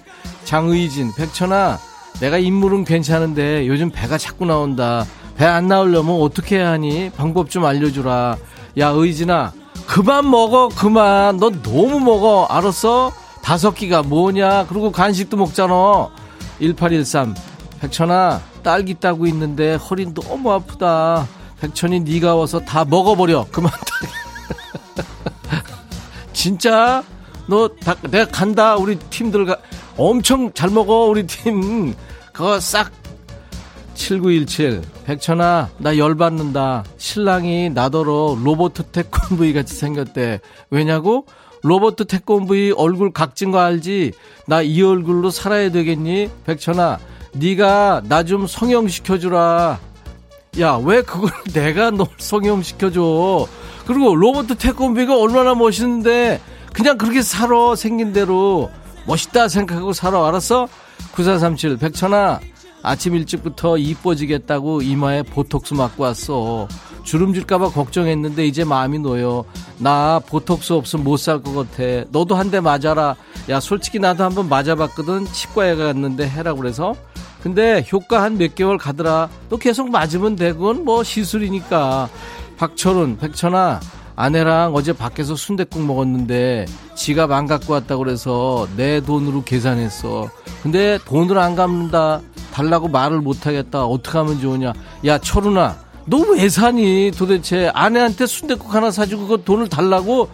장의진 백천아 내가 인물은 괜찮은데 요즘 배가 자꾸 나온다 배 안 나오려면 어떻게 해야 하니? 방법 좀 알려주라. 야 의진아 그만 먹어 그만. 너 너무 먹어. 알았어? 다섯 끼가 뭐냐? 그리고 간식도 먹잖아. 1813 백천아 딸기 따고 있는데 허리 너무 아프다. 백천이 네가 와서 다 먹어버려. 그만. 진짜? 너 다, 내가 간다. 우리 팀들 가 엄청 잘 먹어 우리 팀. 그거 싹 7917 백천아 나 열받는다. 신랑이 나더러 로버트 태권브이 같이 생겼대. 왜냐고? 로버트 태권브이 얼굴 각진 거 알지? 나 이 얼굴로 살아야 되겠니? 백천아 네가 나 좀 성형시켜주라. 야 왜 그걸 내가 널 성형시켜줘? 그리고 로버트 태권브이가 얼마나 멋있는데 그냥 그렇게 살아 생긴 대로. 멋있다 생각하고 살아 알았어? 9437 백천아 아침 일찍부터 이뻐지겠다고 이마에 보톡스 맞고 왔어. 주름질까봐 걱정했는데 이제 마음이 놓여. 나 보톡스 없으면 못 살 것 같아. 너도 한 대 맞아라. 야, 솔직히 나도 한번 맞아봤거든. 치과에 갔는데 해라고 그래서. 근데 효과 한 몇 개월 가더라. 또 계속 맞으면 돼. 그건 뭐 시술이니까. 박철훈, 백천아. 아내랑 어제 밖에서 순댓국 먹었는데 지갑 안 갖고 왔다고 그래서 내 돈으로 계산했어. 근데 돈을 안 갚는다. 달라고 말을 못하겠다. 어떻게 하면 좋으냐. 야, 철훈아. 너왜 사니? 도대체 아내한테 순댓국 하나 사주고 그 돈을 달라고?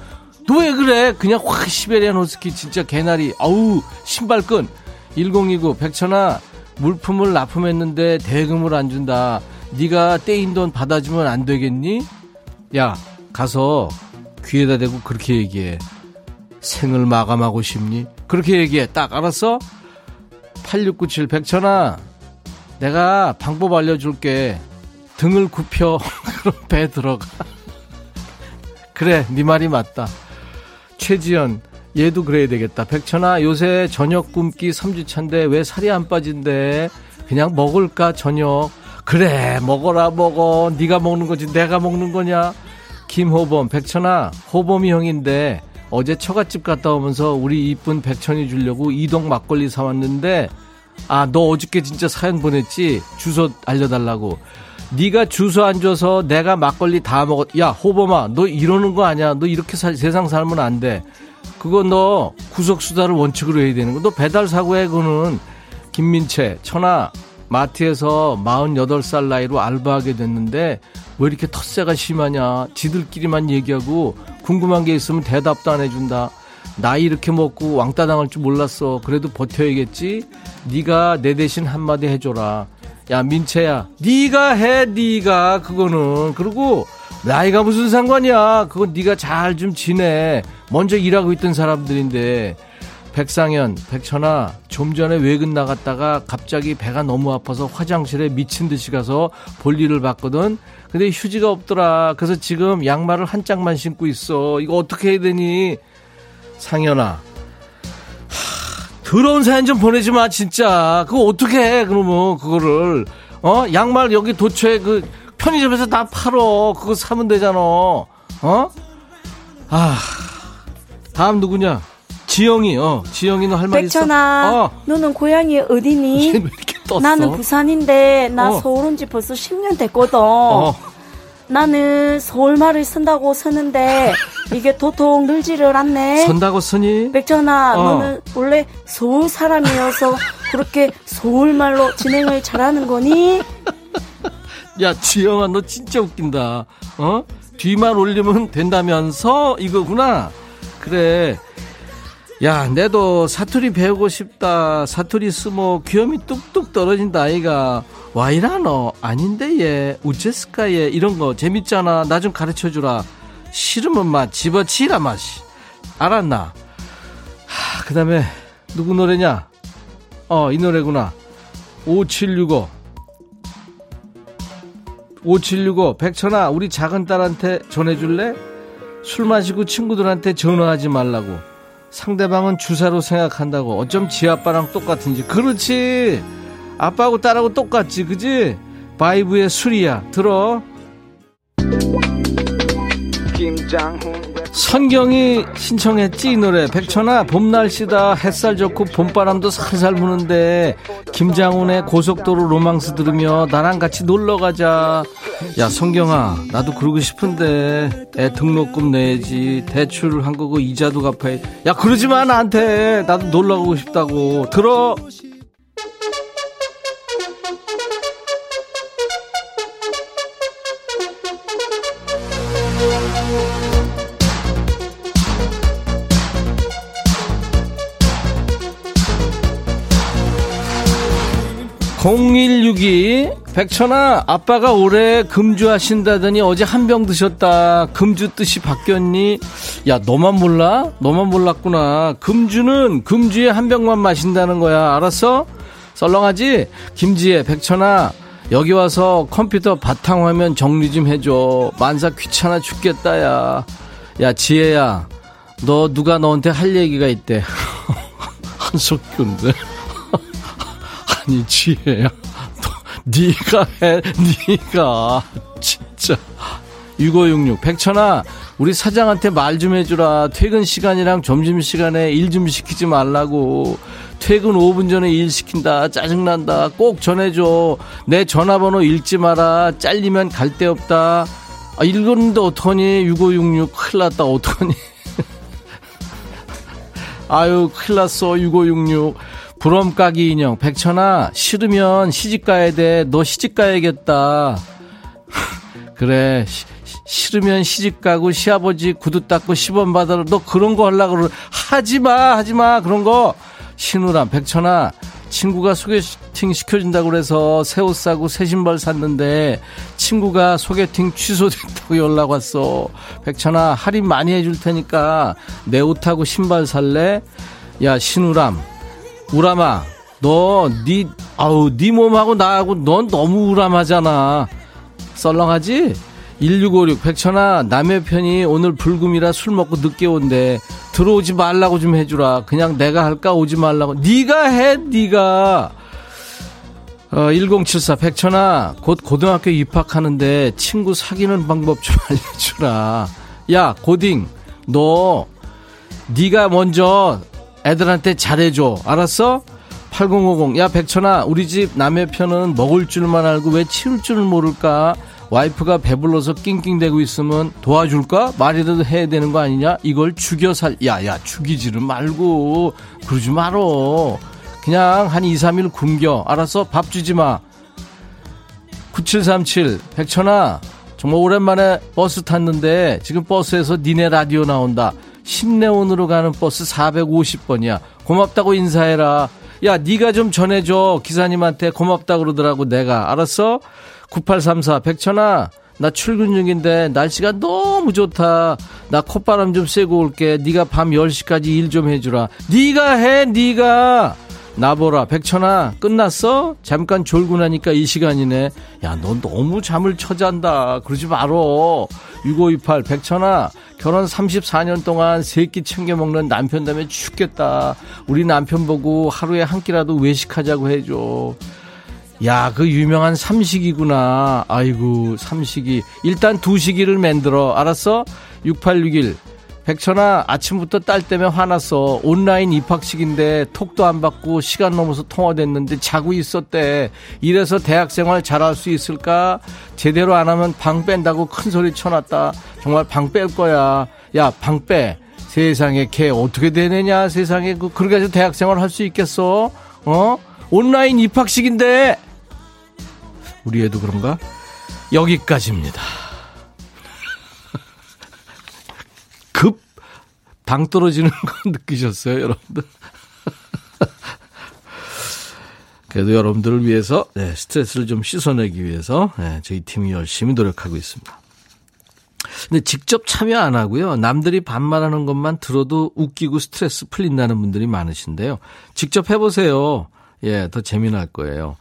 너 왜 그래? 그냥 확 시베리안 호스키 진짜 개나리. 아우 신발끈. 1029 백천아 물품을 납품했는데 대금을 안 준다. 네가 떼인 돈 받아주면 안 되겠니? 야 가서 귀에다 대고 그렇게 얘기해. 생을 마감하고 싶니? 그렇게 얘기해. 딱 알았어? 8697 백천아 내가 방법 알려줄게. 등을 굽혀 그럼 배 들어가. 그래 네 말이 맞다. 최지연 얘도 그래야 되겠다. 백천아 요새 저녁 굶기 3주차인데 왜 살이 안 빠진대? 그냥 먹을까 저녁? 그래 먹어라 먹어. 네가 먹는 거지 내가 먹는 거냐? 김호범 백천아 호범이 형인데 어제 처갓집 갔다 오면서 우리 이쁜 백천이 주려고 이동 막걸리 사왔는데 아 너 어저께 진짜 사연 보냈지? 주소 알려달라고. 네가 주소 안 줘서 내가 막걸리 다 먹었 야 호범아 너 이러는 거 아니야. 너 이렇게 살, 세상 살면 안 돼. 그거 너 구속수사를 원칙으로 해야 되는 거. 너 배달 사고에 그거는. 김민채 천하 마트에서 48살 나이로 알바하게 됐는데 왜 이렇게 텃세가 심하냐? 지들끼리만 얘기하고 궁금한 게 있으면 대답도 안 해준다. 나이 이렇게 먹고 왕따 당할 줄 몰랐어. 그래도 버텨야겠지? 네가 내 대신 한마디 해줘라. 야 민채야 네가 해 네가 그거는. 그리고 나이가 무슨 상관이야? 그건 네가 잘 좀 지내. 먼저 일하고 있던 사람들인데. 백상현, 백천아, 좀 전에 외근 나갔다가 갑자기 배가 너무 아파서 화장실에 미친 듯이 가서 볼일을 봤거든. 근데 휴지가 없더라. 그래서 지금 양말을 한 짝만 신고 있어. 이거 어떻게 해야 되니? 상현아. 하, 더러운 사연 좀 보내지 마, 진짜. 그거 어떻게 해, 그러면, 그거를. 어? 양말 여기 도처에 그 편의점에서 다 팔어. 그거 사면 되잖아. 어? 아. 다음 누구냐? 지영이, 어, 지영이는 할 말 있어? 백천아, 어. 너는 고향이 어디니? 떴어? 나는 부산인데 나 어. 서울 온 지 벌써 10년 됐거든. 어, 나는 서울말을 쓴다고 쓰는데 이게 도통 늘지를 않네. 선다고 쓰니? 백천아, 어. 너는 원래 서울 사람이어서 그렇게 서울말로 진행을 잘하는 거니? 야, 지영아, 너 진짜 웃긴다. 어? 뒤만 올리면 된다면서 이거구나. 그래. 야, 내도 사투리 배우고 싶다. 사투리 쓰모 귀염이 뚝뚝 떨어진다, 아이가. 와, 이라노? 아닌데, 얘. 우체스까, 얘. 이런 거 재밌잖아. 나 좀 가르쳐 주라. 싫으면 마, 집어치라, 마시. 알았나? 하, 그 다음에, 누구 노래냐? 어, 이 노래구나. 5765. 5765. 백천아, 우리 작은 딸한테 전해줄래? 술 마시고 친구들한테 전화하지 말라고. 상대방은 주사로 생각한다고. 어쩜 지 아빠랑 똑같은지. 그렇지. 아빠하고 딸하고 똑같지. 그지? 바이브의 술이야. 들어. 선경이 신청했지 이 노래. 백천아 봄 날씨다. 햇살 좋고 봄바람도 살살 부는데 김장훈의 고속도로 로망스 들으며 나랑 같이 놀러 가자. 야 성경아 나도 그러고 싶은데. 애 등록금 내야지. 대출 한 거고 이자도 갚아야 야 그러지 마 나한테. 나도 놀러 가고 싶다고. 들어 0162 백천아 아빠가 올해 금주 하신다더니 어제 한 병 드셨다. 금주 뜻이 바뀌었니? 야 너만 몰라? 너만 몰랐구나. 금주는 금주에 한 병만 마신다는 거야. 알았어? 썰렁하지? 김지혜 백천아 여기 와서 컴퓨터 바탕화면 정리 좀 해줘. 만사 귀찮아 죽겠다 야. 야 지혜야 너 누가 너한테 할 얘기가 있대? 한석규인데 아니 지혜야 네가 해 네가. 진짜. 6566 백천아 우리 사장한테 말 좀 해주라. 퇴근 시간이랑 점심시간에 일 좀 시키지 말라고. 퇴근 5분 전에 일 시킨다. 짜증난다. 꼭 전해줘. 내 전화번호 읽지 마라. 잘리면 갈 데 없다. 아, 읽었는데 어떡하니? 6566 큰일 났다. 어떡하니? 아유 큰일 났어. 6566 부럼 까기 인형 백천아 싫으면 시집 가야 돼 너 시집 가야겠다. 그래 시, 싫으면 시집 가고 시아버지 구두 닦고 10원 받아라. 너 그런 거 하려고 그러 하지마 하지마 그런 거. 신우람 백천아 친구가 소개팅 시켜준다고 그래서 새 옷 사고 새 신발 샀는데 친구가 소개팅 취소됐다고 연락 왔어. 백천아 할인 많이 해줄 테니까 내 옷하고 신발 살래? 야 신우람 우람아, 너, 니, 아우, 니 몸하고 나하고 넌 너무 우람하잖아. 썰렁하지? 1656, 백천아, 남의 편이 오늘 불금이라 술 먹고 늦게 온대. 들어오지 말라고 좀 해주라. 그냥 내가 할까? 오지 말라고. 니가 해, 니가. 어, 1074, 백천아, 곧 고등학교 입학하는데 친구 사귀는 방법 좀 알려주라. 야, 고딩, 너, 니가 먼저 애들한테 잘해줘. 알았어? 8050. 야, 백천아, 우리 집 남의 편은 먹을 줄만 알고 왜 치울 줄을 모를까? 와이프가 배불러서 낑낑대고 있으면 도와줄까? 말이라도 해야 되는 거 아니냐? 이걸 죽여 살, 야, 야, 죽이지는 말고. 그러지 말어. 그냥 한 2, 3일 굶겨. 알았어? 밥 주지 마. 9737. 백천아, 정말 오랜만에 버스 탔는데 지금 버스에서 니네 라디오 나온다. 신내원으로 가는 버스 450번이야. 고맙다고 인사해라. 야, 네가 좀 전해줘. 기사님한테 고맙다 그러더라고, 내가. 알았어? 9834, 백천아. 나 출근 중인데 날씨가 너무 좋다. 나 콧바람 좀 쐬고 올게. 네가 밤 10시까지 일 좀 해주라. 네가 해, 네가. 나보라 백천아 끝났어? 잠깐 졸고 나니까 이 시간이네 야 너 너무 잠을 처잔다 그러지 말어 6528 백천아 결혼 34년 동안 세끼 챙겨 먹는 남편 때문에 죽겠다 우리 남편 보고 하루에 한 끼라도 외식하자고 해줘 야, 그 유명한 삼식이구나. 아이고, 삼식이. 일단 두식이를 만들어. 알았어? 6861. 백천아 아침부터 딸 때문에 화났어. 온라인 입학식인데 톡도 안 받고 시간 넘어서 통화됐는데 자고 있었대. 이래서 대학생활 잘할 수 있을까? 제대로 안 하면 방 뺀다고 큰 소리 쳐놨다. 정말 방 뺄 거야. 야 방 빼. 세상에 걔 어떻게 되느냐 세상에. 그 그렇게 해서 대학생활 할 수 있겠어? 어? 온라인 입학식인데. 우리 애도 그런가? 여기까지입니다. 당 떨어지는 거 느끼셨어요, 여러분들? 그래도 여러분들을 위해서 네, 스트레스를 좀 씻어내기 위해서 네, 저희 팀이 열심히 노력하고 있습니다. 근데 직접 참여 안 하고요. 남들이 반말하는 것만 들어도 웃기고 스트레스 풀린다는 분들이 많으신데요. 직접 해보세요. 예, 더 재미날 거예요.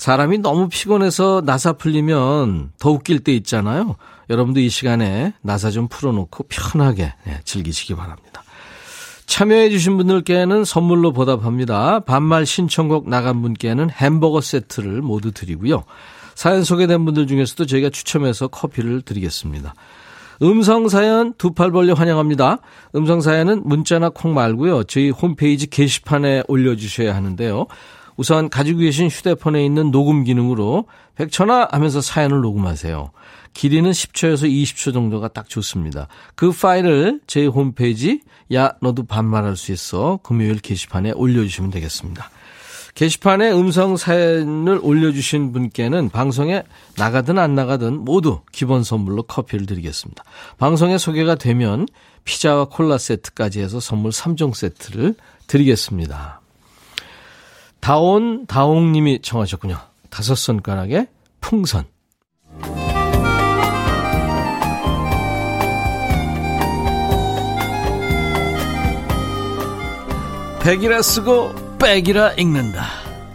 사람이 너무 피곤해서 나사 풀리면 더 웃길 때 있잖아요. 여러분도 이 시간에 나사 좀 풀어놓고 편하게 예, 즐기시기 바랍니다. 참여해주신 분들께는 선물로 보답합니다. 반말 신청곡 나간 분께는 햄버거 세트를 모두 드리고요. 사연 소개된 분들 중에서도 저희가 추첨해서 커피를 드리겠습니다. 음성사연 두 팔 벌려 환영합니다. 음성사연은 문자나 콩 말고요. 저희 홈페이지 게시판에 올려주셔야 하는데요. 우선 가지고 계신 휴대폰에 있는 녹음 기능으로 백천화 하면서 사연을 녹음하세요. 길이는 10초에서 20초 정도가 딱 좋습니다. 그 파일을 저희 홈페이지 야 너도 반말할 수 있어 금요일 게시판에 올려주시면 되겠습니다. 게시판에 음성 사연을 올려주신 분께는 방송에 나가든 안 나가든 모두 기본 선물로 커피를 드리겠습니다. 방송에 소개가 되면 피자와 콜라 세트까지 해서 선물 3종 세트를 드리겠습니다. 다온 다홍님이 청하셨군요. 다섯 손가락의 풍선. 백이라 쓰고 백이라 읽는다.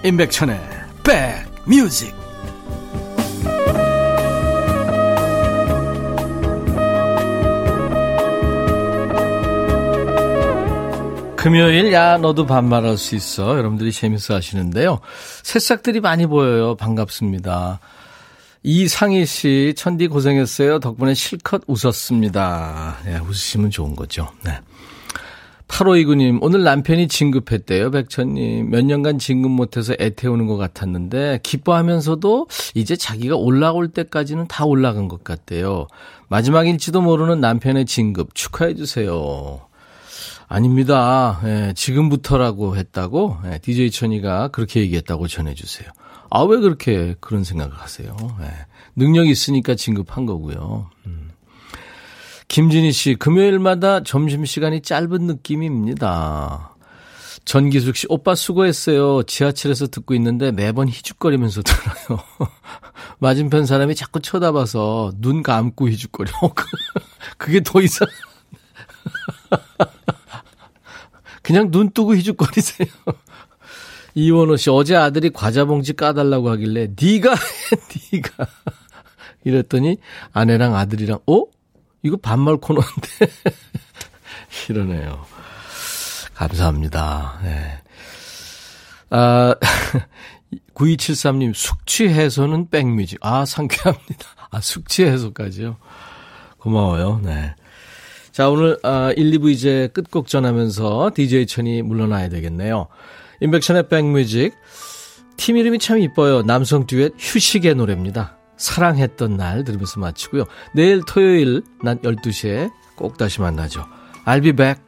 임백천의 백뮤직. 금요일 야 너도 반말할 수 있어 여러분들이 재밌어 하시는데요 새싹들이 많이 보여요 반갑습니다 이상희 씨 천디 고생했어요 덕분에 실컷 웃었습니다 네, 웃으시면 좋은 거죠 네. 8529님, 오늘 남편이 진급했대요, 백천님. 몇 년간 진급 못해서 애태우는 것 같았는데, 기뻐하면서도 이제 자기가 올라올 때까지는 다 올라간 것 같대요. 마지막일지도 모르는 남편의 진급 축하해주세요. 아닙니다. 예, 지금부터라고 했다고, 예, DJ 천이가 그렇게 얘기했다고 전해주세요. 아, 왜 그렇게 그런 생각을 하세요? 예, 능력 있으니까 진급한 거고요. 음. 김진희 씨, 금요일마다 점심시간이 짧은 느낌입니다. 전기숙 씨, 오빠 수고했어요. 지하철에서 듣고 있는데 매번 희죽거리면서 들어요. 맞은편 사람이 자꾸 쳐다봐서 눈 감고 희죽거려. 그게 더 이상. 그냥 눈 뜨고 희죽거리세요. 이원호 씨, 어제 아들이 과자 봉지 까달라고 하길래, 해, 니가. 이랬더니 아내랑 아들이랑, 어? 이거 반말 코너인데. 이러네요. 감사합니다. 네. 아, 9273님, 숙취 해소는 백뮤직. 아, 상쾌합니다. 아, 숙취 해소까지요. 고마워요. 네. 자, 오늘, 아, 1, 2부 이제 끝곡 전하면서 DJ 천이 물러나야 되겠네요. 인백션의 백뮤직. 팀 이름이 참 이뻐요. 남성 듀엣 휴식의 노래입니다. 사랑했던 날 들으면서 마치고요. 내일 토요일 낮 12시에 꼭 다시 만나죠. I'll be back.